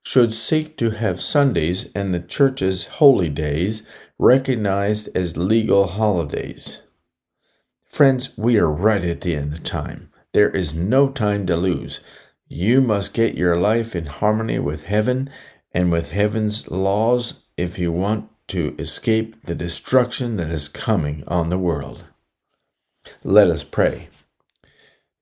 should seek to have Sundays and the Church's holy days recognized as legal holidays. Friends, we are right at the end of time. There is no time to lose. You must get your life in harmony with heaven and with heaven's laws if you want to escape the destruction that is coming on the world. Let us pray.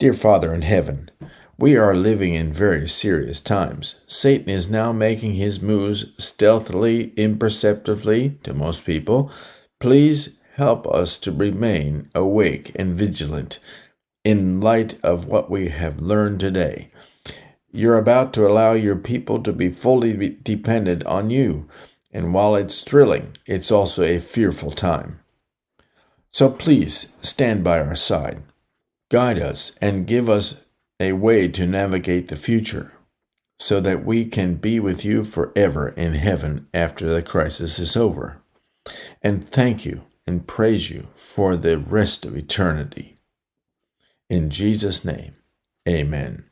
Dear Father in heaven, we are living in very serious times. Satan is now making his moves stealthily, imperceptibly to most people. Please help us to remain awake and vigilant in light of what we have learned today. You're about to allow your people to be fully dependent on you, and while it's thrilling, it's also a fearful time. So please stand by our side, guide us, and give us a way to navigate the future so that we can be with you forever in heaven after the crisis is over. And thank you and praise you for the rest of eternity. In Jesus' name, amen.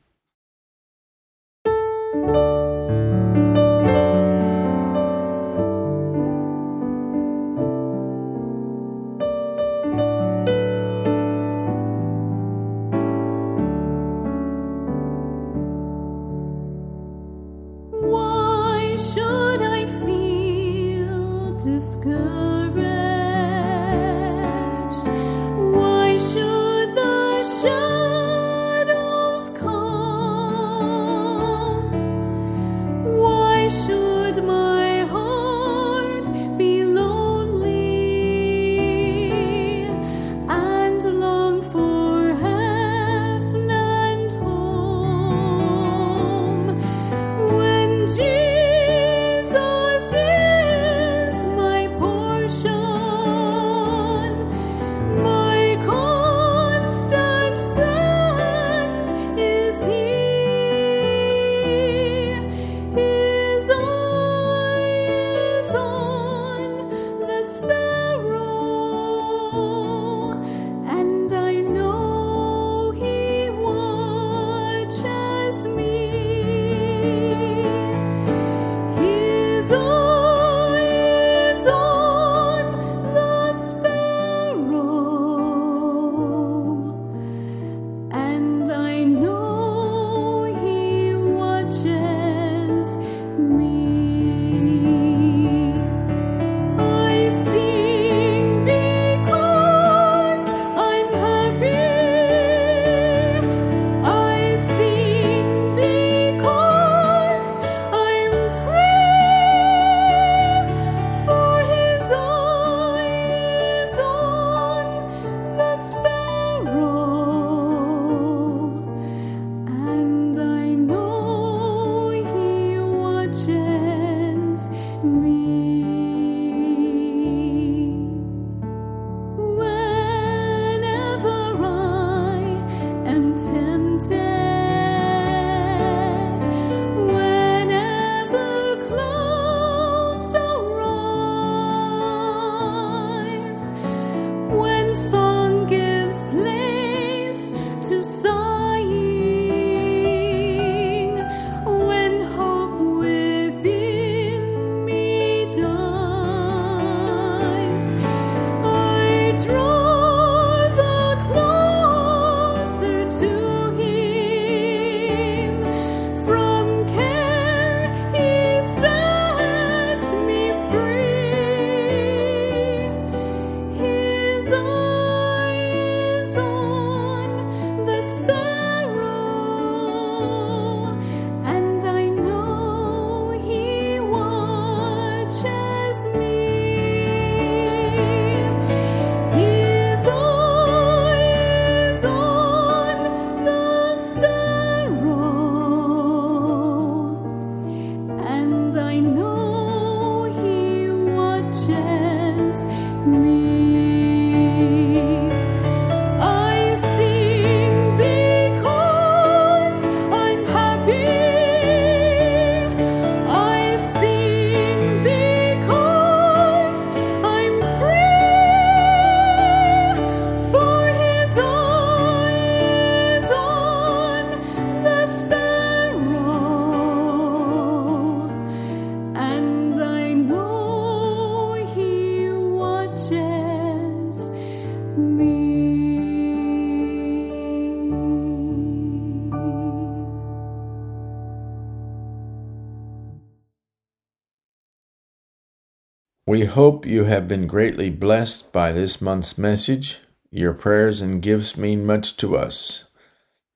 We hope you have been greatly blessed by this month's message. Your prayers and gifts mean much to us.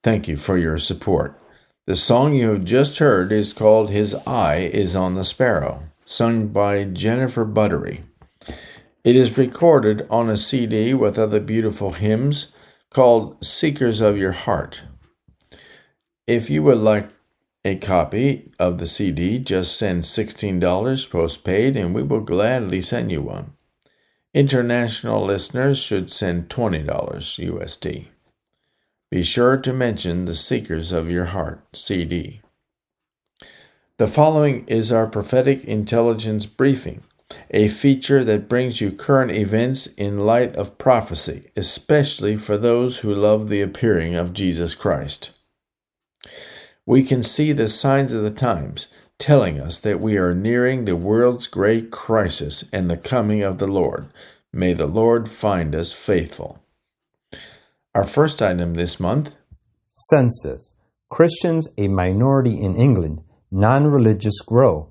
Thank you for your support. The song you have just heard is called His Eye is on the Sparrow, sung by Jennifer Buttery. It is recorded on a CD with other beautiful hymns called Seekers of Your Heart. If you would like a copy of the CD, just send $16 postpaid and we will gladly send you one. International listeners should send $20 USD. Be sure to mention the Seekers of Your Heart CD. The following is our prophetic intelligence briefing, a feature that brings you current events in light of prophecy, especially for those who love the appearing of Jesus Christ we can see the signs of the times telling us that we are nearing the world's great crisis and the coming of the Lord. May the Lord find us faithful. Our first item this month Census Christians, a minority in England, non religious grow.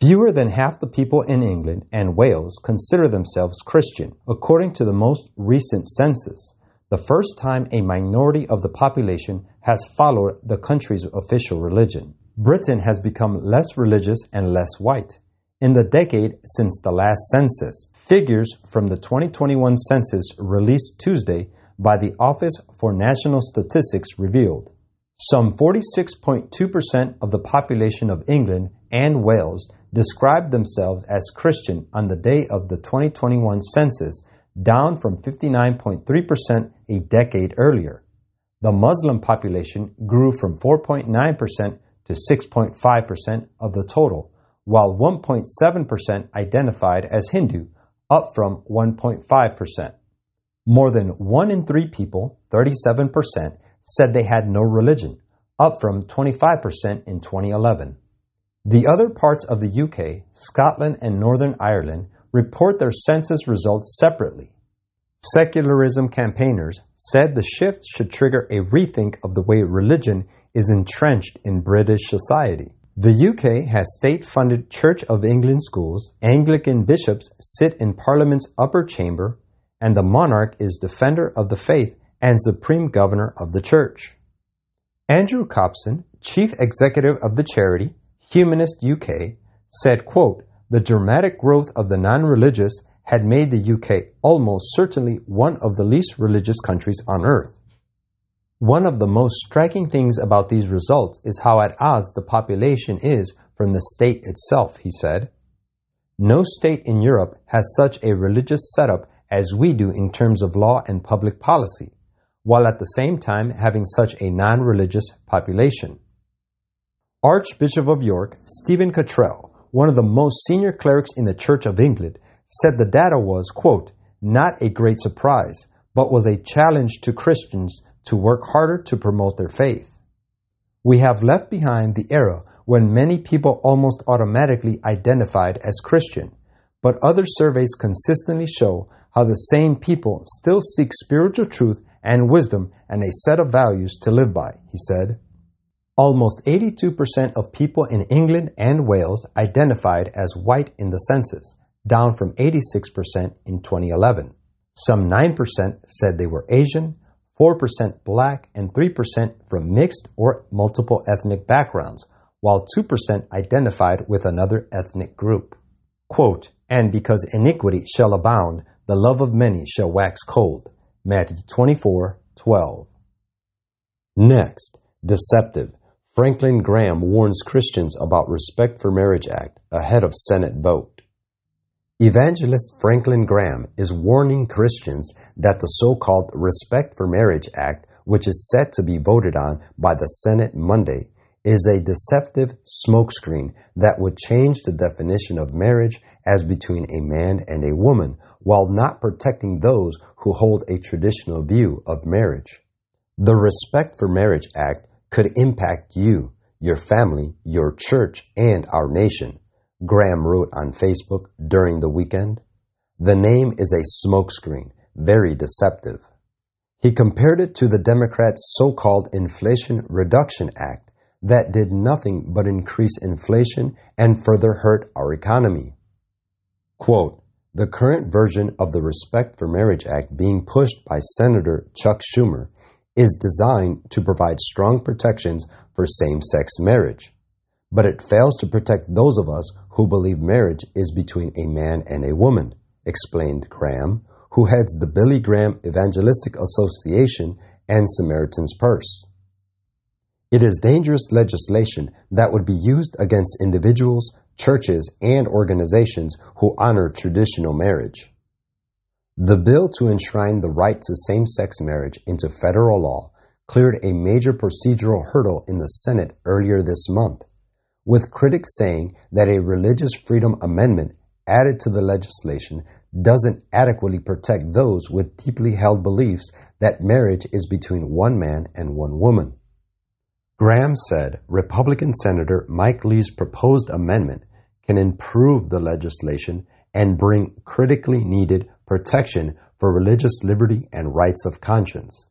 Fewer than half the people in England and Wales consider themselves Christian, according to the most recent census the first time a minority of the population has followed the country's official religion. Britain has become less religious and less white. In the decade since the last census, figures from the 2021 census released Tuesday by the Office for National Statistics revealed some 46.2% of the population of England and Wales described themselves as Christian on the day of the 2021 census down from 59.3% a decade earlier. The Muslim population grew from 4.9% to 6.5% of the total, while 1.7% identified as Hindu, up from 1.5%. More than 1 in 3 people, 37%, said they had no religion, up from 25% in 2011. The other parts of the UK, Scotland, and Northern Ireland report their census results separately. Secularism campaigners said the shift should trigger a rethink of the way religion is entrenched in British society. The UK has state funded Church of England schools, Anglican bishops sit in Parliament's upper chamber, and the monarch is defender of the faith and supreme governor of the church. Andrew Copson, chief executive of the charity Humanist UK, said, quote, the dramatic growth of the non-religious had made the UK almost certainly one of the least religious countries on earth. One of the most striking things about these results is how at odds the population is from the state itself, he said. No state in Europe has such a religious setup as we do in terms of law and public policy, while at the same time having such a non religious population. Archbishop of York, Stephen Cottrell, one of the most senior clerics in the Church of England, said the data was, quote, not a great surprise, but was a challenge to Christians to work harder to promote their faith. We have left behind the era when many people almost automatically identified as Christian, but other surveys consistently show how the same people still seek spiritual truth and wisdom and a set of values to live by, he said. Almost 82% of people in England and Wales identified as white in the census, down from 86% in 2011. Some 9% said they were Asian, 4% black, and 3% from mixed or multiple ethnic backgrounds, while 2% identified with another ethnic group. Quote, and because iniquity shall abound, the love of many shall wax cold. Matthew 24, 12. Next, deceptive. Franklin Graham warns Christians about Respect for Marriage Act ahead of Senate vote. Evangelist Franklin Graham is warning Christians that the so-called Respect for Marriage Act, which is set to be voted on by the Senate Monday, is a deceptive smokescreen that would change the definition of marriage as between a man and a woman while not protecting those who hold a traditional view of marriage. The Respect for Marriage Act could impact you, your family, your church, and our nation. Graham wrote on Facebook during the weekend. The name is a smokescreen, very deceptive. He compared it to the Democrats' so-called Inflation Reduction Act that did nothing but increase inflation and further hurt our economy. Quote, the current version of the Respect for Marriage Act being pushed by Senator Chuck Schumer is designed to provide strong protections for same-sex marriage but it fails to protect those of us who believe marriage is between a man and a woman, explained Graham, who heads the Billy Graham Evangelistic Association and Samaritan's Purse. It is dangerous legislation that would be used against individuals, churches, and organizations who honor traditional marriage. The bill to enshrine the right to same sex marriage into federal law cleared a major procedural hurdle in the Senate earlier this month with critics saying that a religious freedom amendment added to the legislation doesn't adequately protect those with deeply held beliefs that marriage is between one man and one woman. Graham said Republican Senator Mike Lee's proposed amendment can improve the legislation and bring critically needed protection for religious liberty and rights of conscience.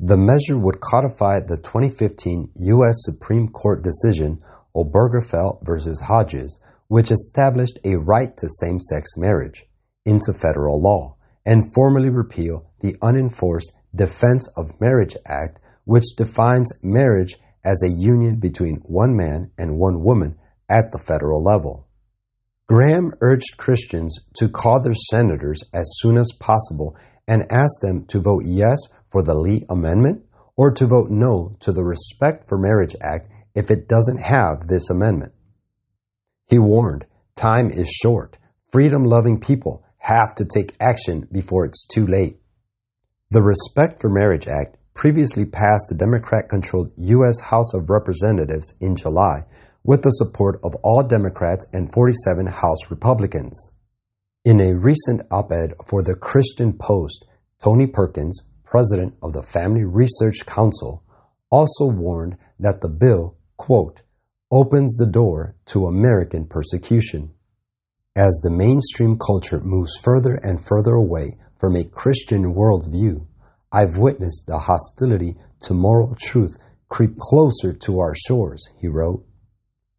The measure would codify the 2015 U.S. Supreme Court decision Obergefell versus Hodges, which established a right to same-sex marriage, into federal law and formally repeal the unenforced Defense of Marriage Act, which defines marriage as a union between one man and one woman at the federal level. Graham urged Christians to call their senators as soon as possible and ask them to vote yes for the Lee Amendment or to vote no to the Respect for Marriage Act if it doesn't have this amendment. He warned, time is short. Freedom loving people have to take action before it's too late. The Respect for Marriage Act previously passed the Democrat controlled U.S. House of Representatives in July with the support of all Democrats and 47 House Republicans. In a recent op ed for the Christian Post, Tony Perkins, president of the Family Research Council, also warned that the bill quote, opens the door to American persecution. As the mainstream culture moves further and further away from a Christian worldview, I've witnessed the hostility to moral truth creep closer to our shores, he wrote.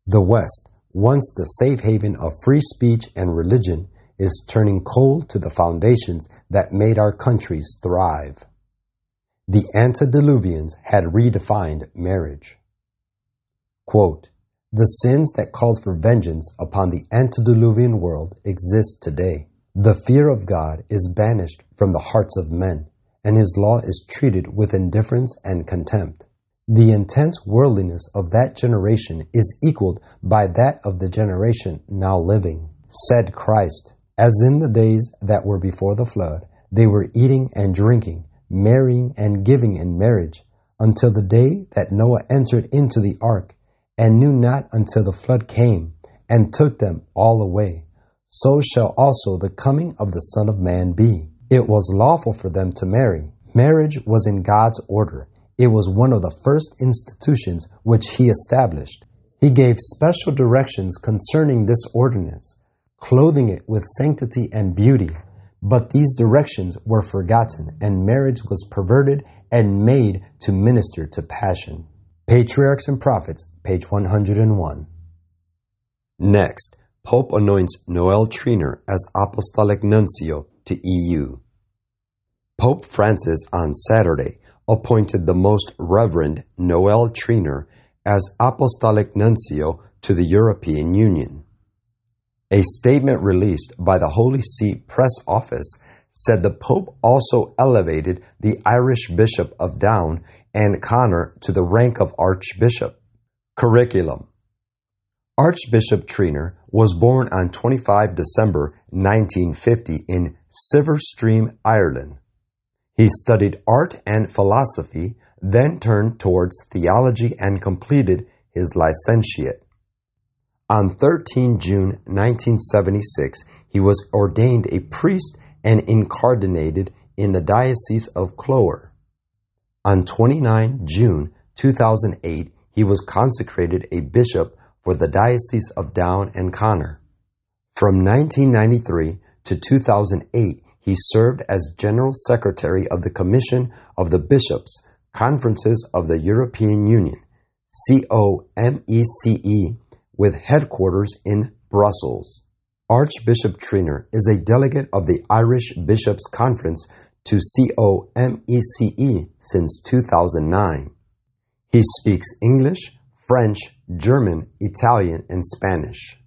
The West, once the safe haven of free speech and religion, is turning cold to the foundations that made our countries thrive. The antediluvians had redefined marriage. Quote, the sins that called for vengeance upon the antediluvian world exist today. The fear of God is banished from the hearts of men, and his law is treated with indifference and contempt. The intense worldliness of that generation is equaled by that of the generation now living. Said Christ, As in the days that were before the flood, they were eating and drinking, marrying and giving in marriage, until the day that Noah entered into the ark, and knew not until the flood came, and took them all away. So shall also the coming of the Son of Man be. It was lawful for them to marry. Marriage was in God's order. It was one of the first institutions which He established. He gave special directions concerning this ordinance, clothing it with sanctity and beauty. But these directions were forgotten, and marriage was perverted and made to minister to passion. Patriarchs and Prophets, page 101. Next, Pope anoints Noel Treanor as Apostolic Nuncio to EU. Pope Francis on Saturday appointed the Most Reverend Noel Treanor as Apostolic Nuncio to the European Union. A statement released by the Holy See Press Office said the Pope also elevated the Irish Bishop of Down and Connor to the rank of Archbishop. Curriculum Archbishop Treanor was born on 25 December 1950 in Silverstream, Ireland. He studied art and philosophy, then turned towards theology and completed his licentiate. On 13 June 1976, he was ordained a priest and incardinated in the Diocese of Clogher. On 29 June 2008, he was consecrated a bishop for the Diocese of Down and Connor. From 1993 to 2008, he served as General Secretary of the Commission of the Bishops, Conferences of the European Union, COMECE, with headquarters in Brussels. Archbishop Treanor is a delegate of the Irish Bishops' Conference to COMECE since 2009. He speaks English, French, German, Italian, and Spanish.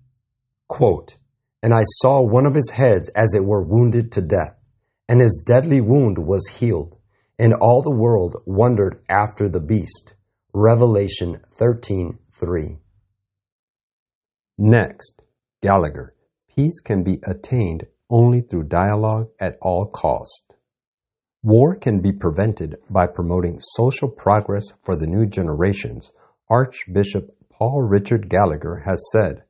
Quote, and I saw one of his heads as it were wounded to death, and his deadly wound was healed, and all the world wondered after the beast. Revelation 13:3. Next, Gallagher. Peace can be attained only through dialogue at all cost. War can be prevented by promoting social progress for the new generations, Archbishop Paul Richard Gallagher has said.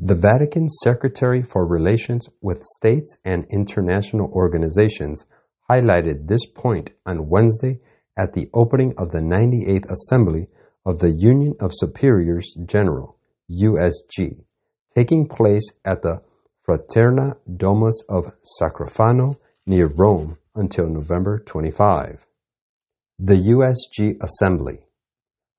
The Vatican Secretary for Relations with States and International Organizations highlighted this point on Wednesday at the opening of the 98th Assembly of the Union of Superiors General. USG, taking place at the Fraterna Domus of Sacrofano near Rome until November 25. The USG Assembly.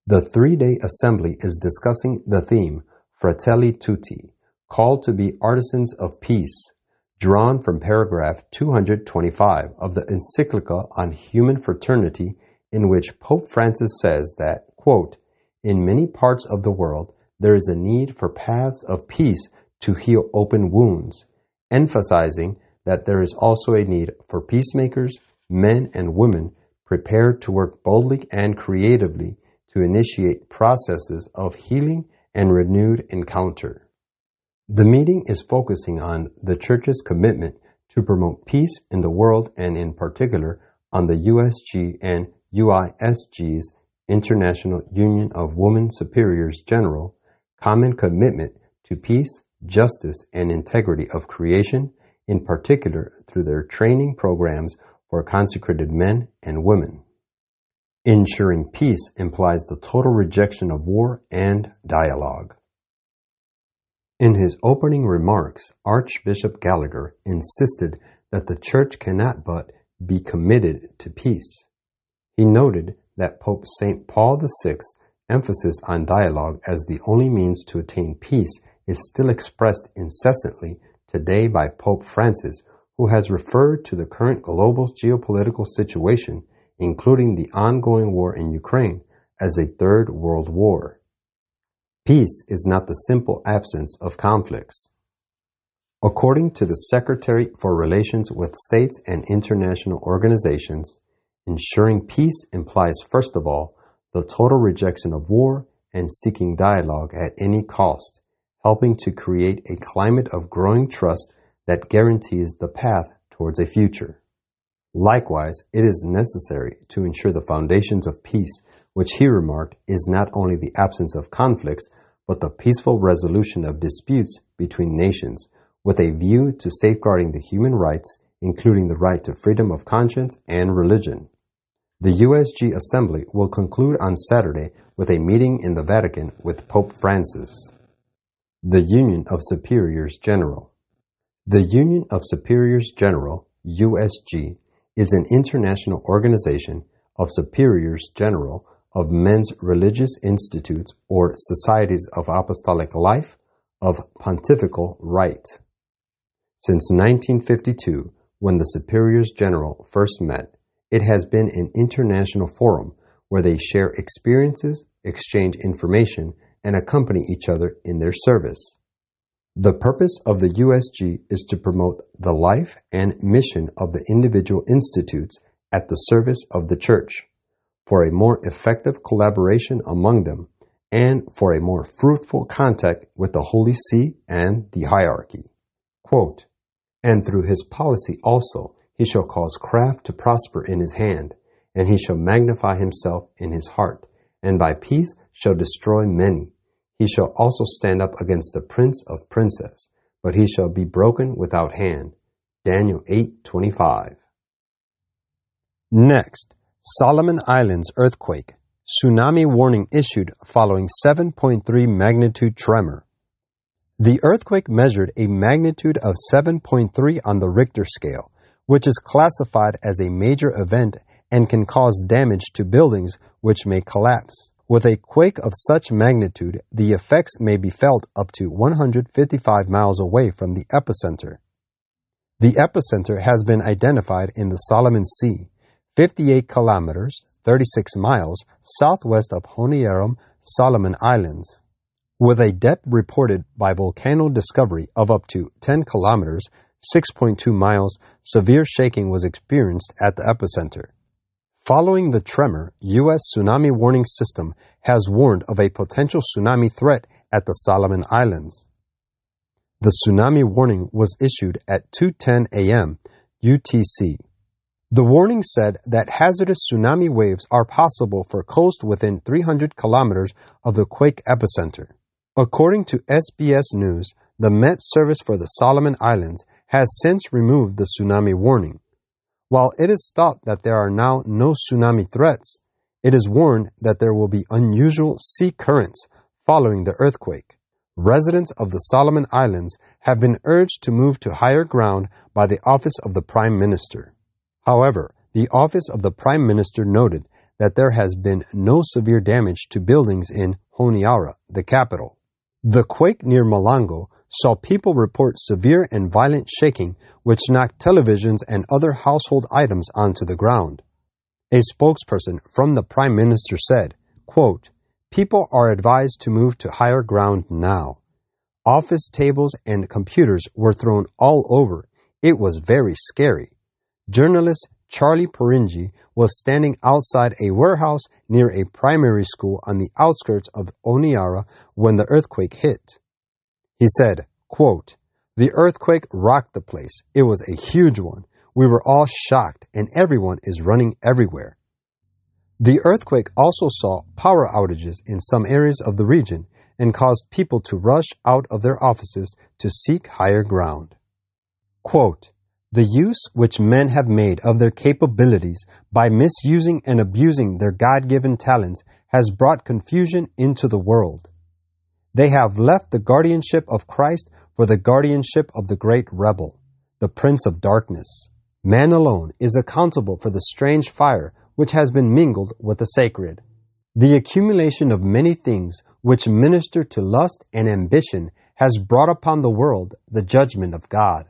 The three day assembly is discussing the theme Fratelli Tutti, called to be artisans of peace, drawn from paragraph 225 of the encyclical on human fraternity, in which Pope Francis says that, quote, in many parts of the world, there is a need for paths of peace to heal open wounds, emphasizing that there is also a need for peacemakers, men and women prepared to work boldly and creatively to initiate processes of healing and renewed encounter. The meeting is focusing on the Church's commitment to promote peace in the world and, in particular, on the USG and UISG's International Union of Women Superiors General common commitment to peace, justice, and integrity of creation, in particular through their training programs for consecrated men and women. Ensuring peace implies the total rejection of war and dialogue. In his opening remarks, Archbishop Gallagher insisted that the Church cannot but be committed to peace. He noted that Pope St. Paul VI emphasis on dialogue as the only means to attain peace is still expressed incessantly today by Pope Francis, who has referred to the current global geopolitical situation, including the ongoing war in Ukraine, as a third world war. Peace is not the simple absence of conflicts. According to the Secretary for Relations with States and International Organizations, ensuring peace implies, first of all, the total rejection of war and seeking dialogue at any cost, helping to create a climate of growing trust that guarantees the path towards a future. Likewise, it is necessary to ensure the foundations of peace, which he remarked is not only the absence of conflicts, but the peaceful resolution of disputes between nations, with a view to safeguarding the human rights, including the right to freedom of conscience and religion. The USG Assembly will conclude on Saturday with a meeting in the Vatican with Pope Francis. The Union of Superiors General. The Union of Superiors General, USG, is an international organization of superiors general of men's religious institutes or societies of apostolic life of pontifical right. Since 1952, when the superiors general first met, it has been an international forum where they share experiences, exchange information, and accompany each other in their service. The purpose of the USG is to promote the life and mission of the individual institutes at the service of the Church, for a more effective collaboration among them, and for a more fruitful contact with the Holy See and the hierarchy. Quote, and through his policy also he shall cause craft to prosper in his hand, and he shall magnify himself in his heart, and by peace shall destroy many he shall also stand up against the prince of princes, but he shall be broken without hand. Daniel 8:25. Next, Solomon Islands earthquake. Tsunami warning issued following 7.3 magnitude tremor. The earthquake measured a magnitude of 7.3 on the Richter scale, which is classified as a major event and can cause damage to buildings which may collapse. With a quake of such magnitude, the effects may be felt up to 155 miles away from the epicenter. The epicenter has been identified in the Solomon Sea, 58 kilometers, 36 miles southwest of Honiara, Solomon Islands. With a depth reported by Volcano Discovery of up to 10 kilometers, 6.2 miles, severe shaking was experienced at the epicenter. Following the tremor, U.S. Tsunami Warning System has warned of a potential tsunami threat at the Solomon Islands. The tsunami warning was issued at 2:10 a.m. UTC. The warning said that hazardous tsunami waves are possible for coast within 300 kilometers of the quake epicenter. According to SBS News, the Met Service for the Solomon Islands has since removed the tsunami warning. While it is thought that there are now no tsunami threats, it is warned that there will be unusual sea currents following the earthquake. Residents of the Solomon Islands have been urged to move to higher ground by the office of the Prime Minister. However, the office of the Prime Minister noted that there has been no severe damage to buildings in Honiara, the capital. The quake near Malango saw people report severe and violent shaking, which knocked televisions and other household items onto the ground. A spokesperson from the Prime Minister said, quote, People are advised to move to higher ground now. Office tables and computers were thrown all over. It was very scary. Journalist Charlie Piringi was standing outside a warehouse near a primary school on the outskirts of Honiara when the earthquake hit. He said, quote, The earthquake rocked the place. It was a huge one. We were all shocked, and everyone is running everywhere. The earthquake also saw power outages in some areas of the region and caused people to rush out of their offices to seek higher ground. Quote, the use which men have made of their capabilities by misusing and abusing their God given talents has brought confusion into the world. They have left the guardianship of Christ for the guardianship of the great rebel, the prince of darkness. Man alone is accountable for the strange fire which has been mingled with the sacred. The accumulation of many things which minister to lust and ambition has brought upon the world the judgment of God.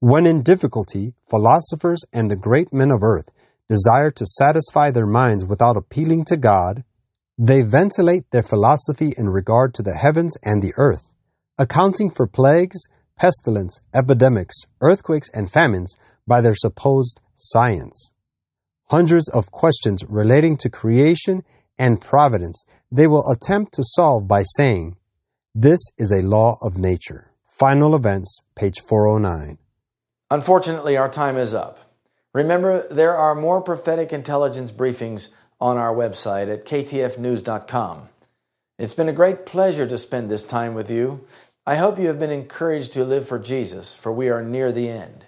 When in difficulty, philosophers and the great men of earth desire to satisfy their minds without appealing to God, they ventilate their philosophy in regard to the heavens and the earth, accounting for plagues, pestilence, epidemics, earthquakes, and famines by their supposed science. Hundreds of questions relating to creation and providence they will attempt to solve by saying, This is a law of nature. Final events, page 409. Unfortunately, our time is up. Remember, there are more prophetic intelligence briefings on our website at ktfnews.com. It's been a great pleasure to spend this time with you. I hope you have been encouraged to live for Jesus, for we are near the end.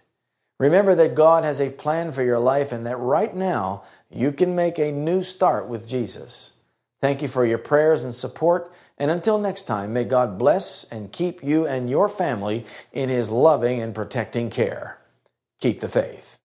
Remember that God has a plan for your life and that right now you can make a new start with Jesus. Thank you for your prayers and support. And until next time, may God bless and keep you and your family in His loving and protecting care. Keep the faith.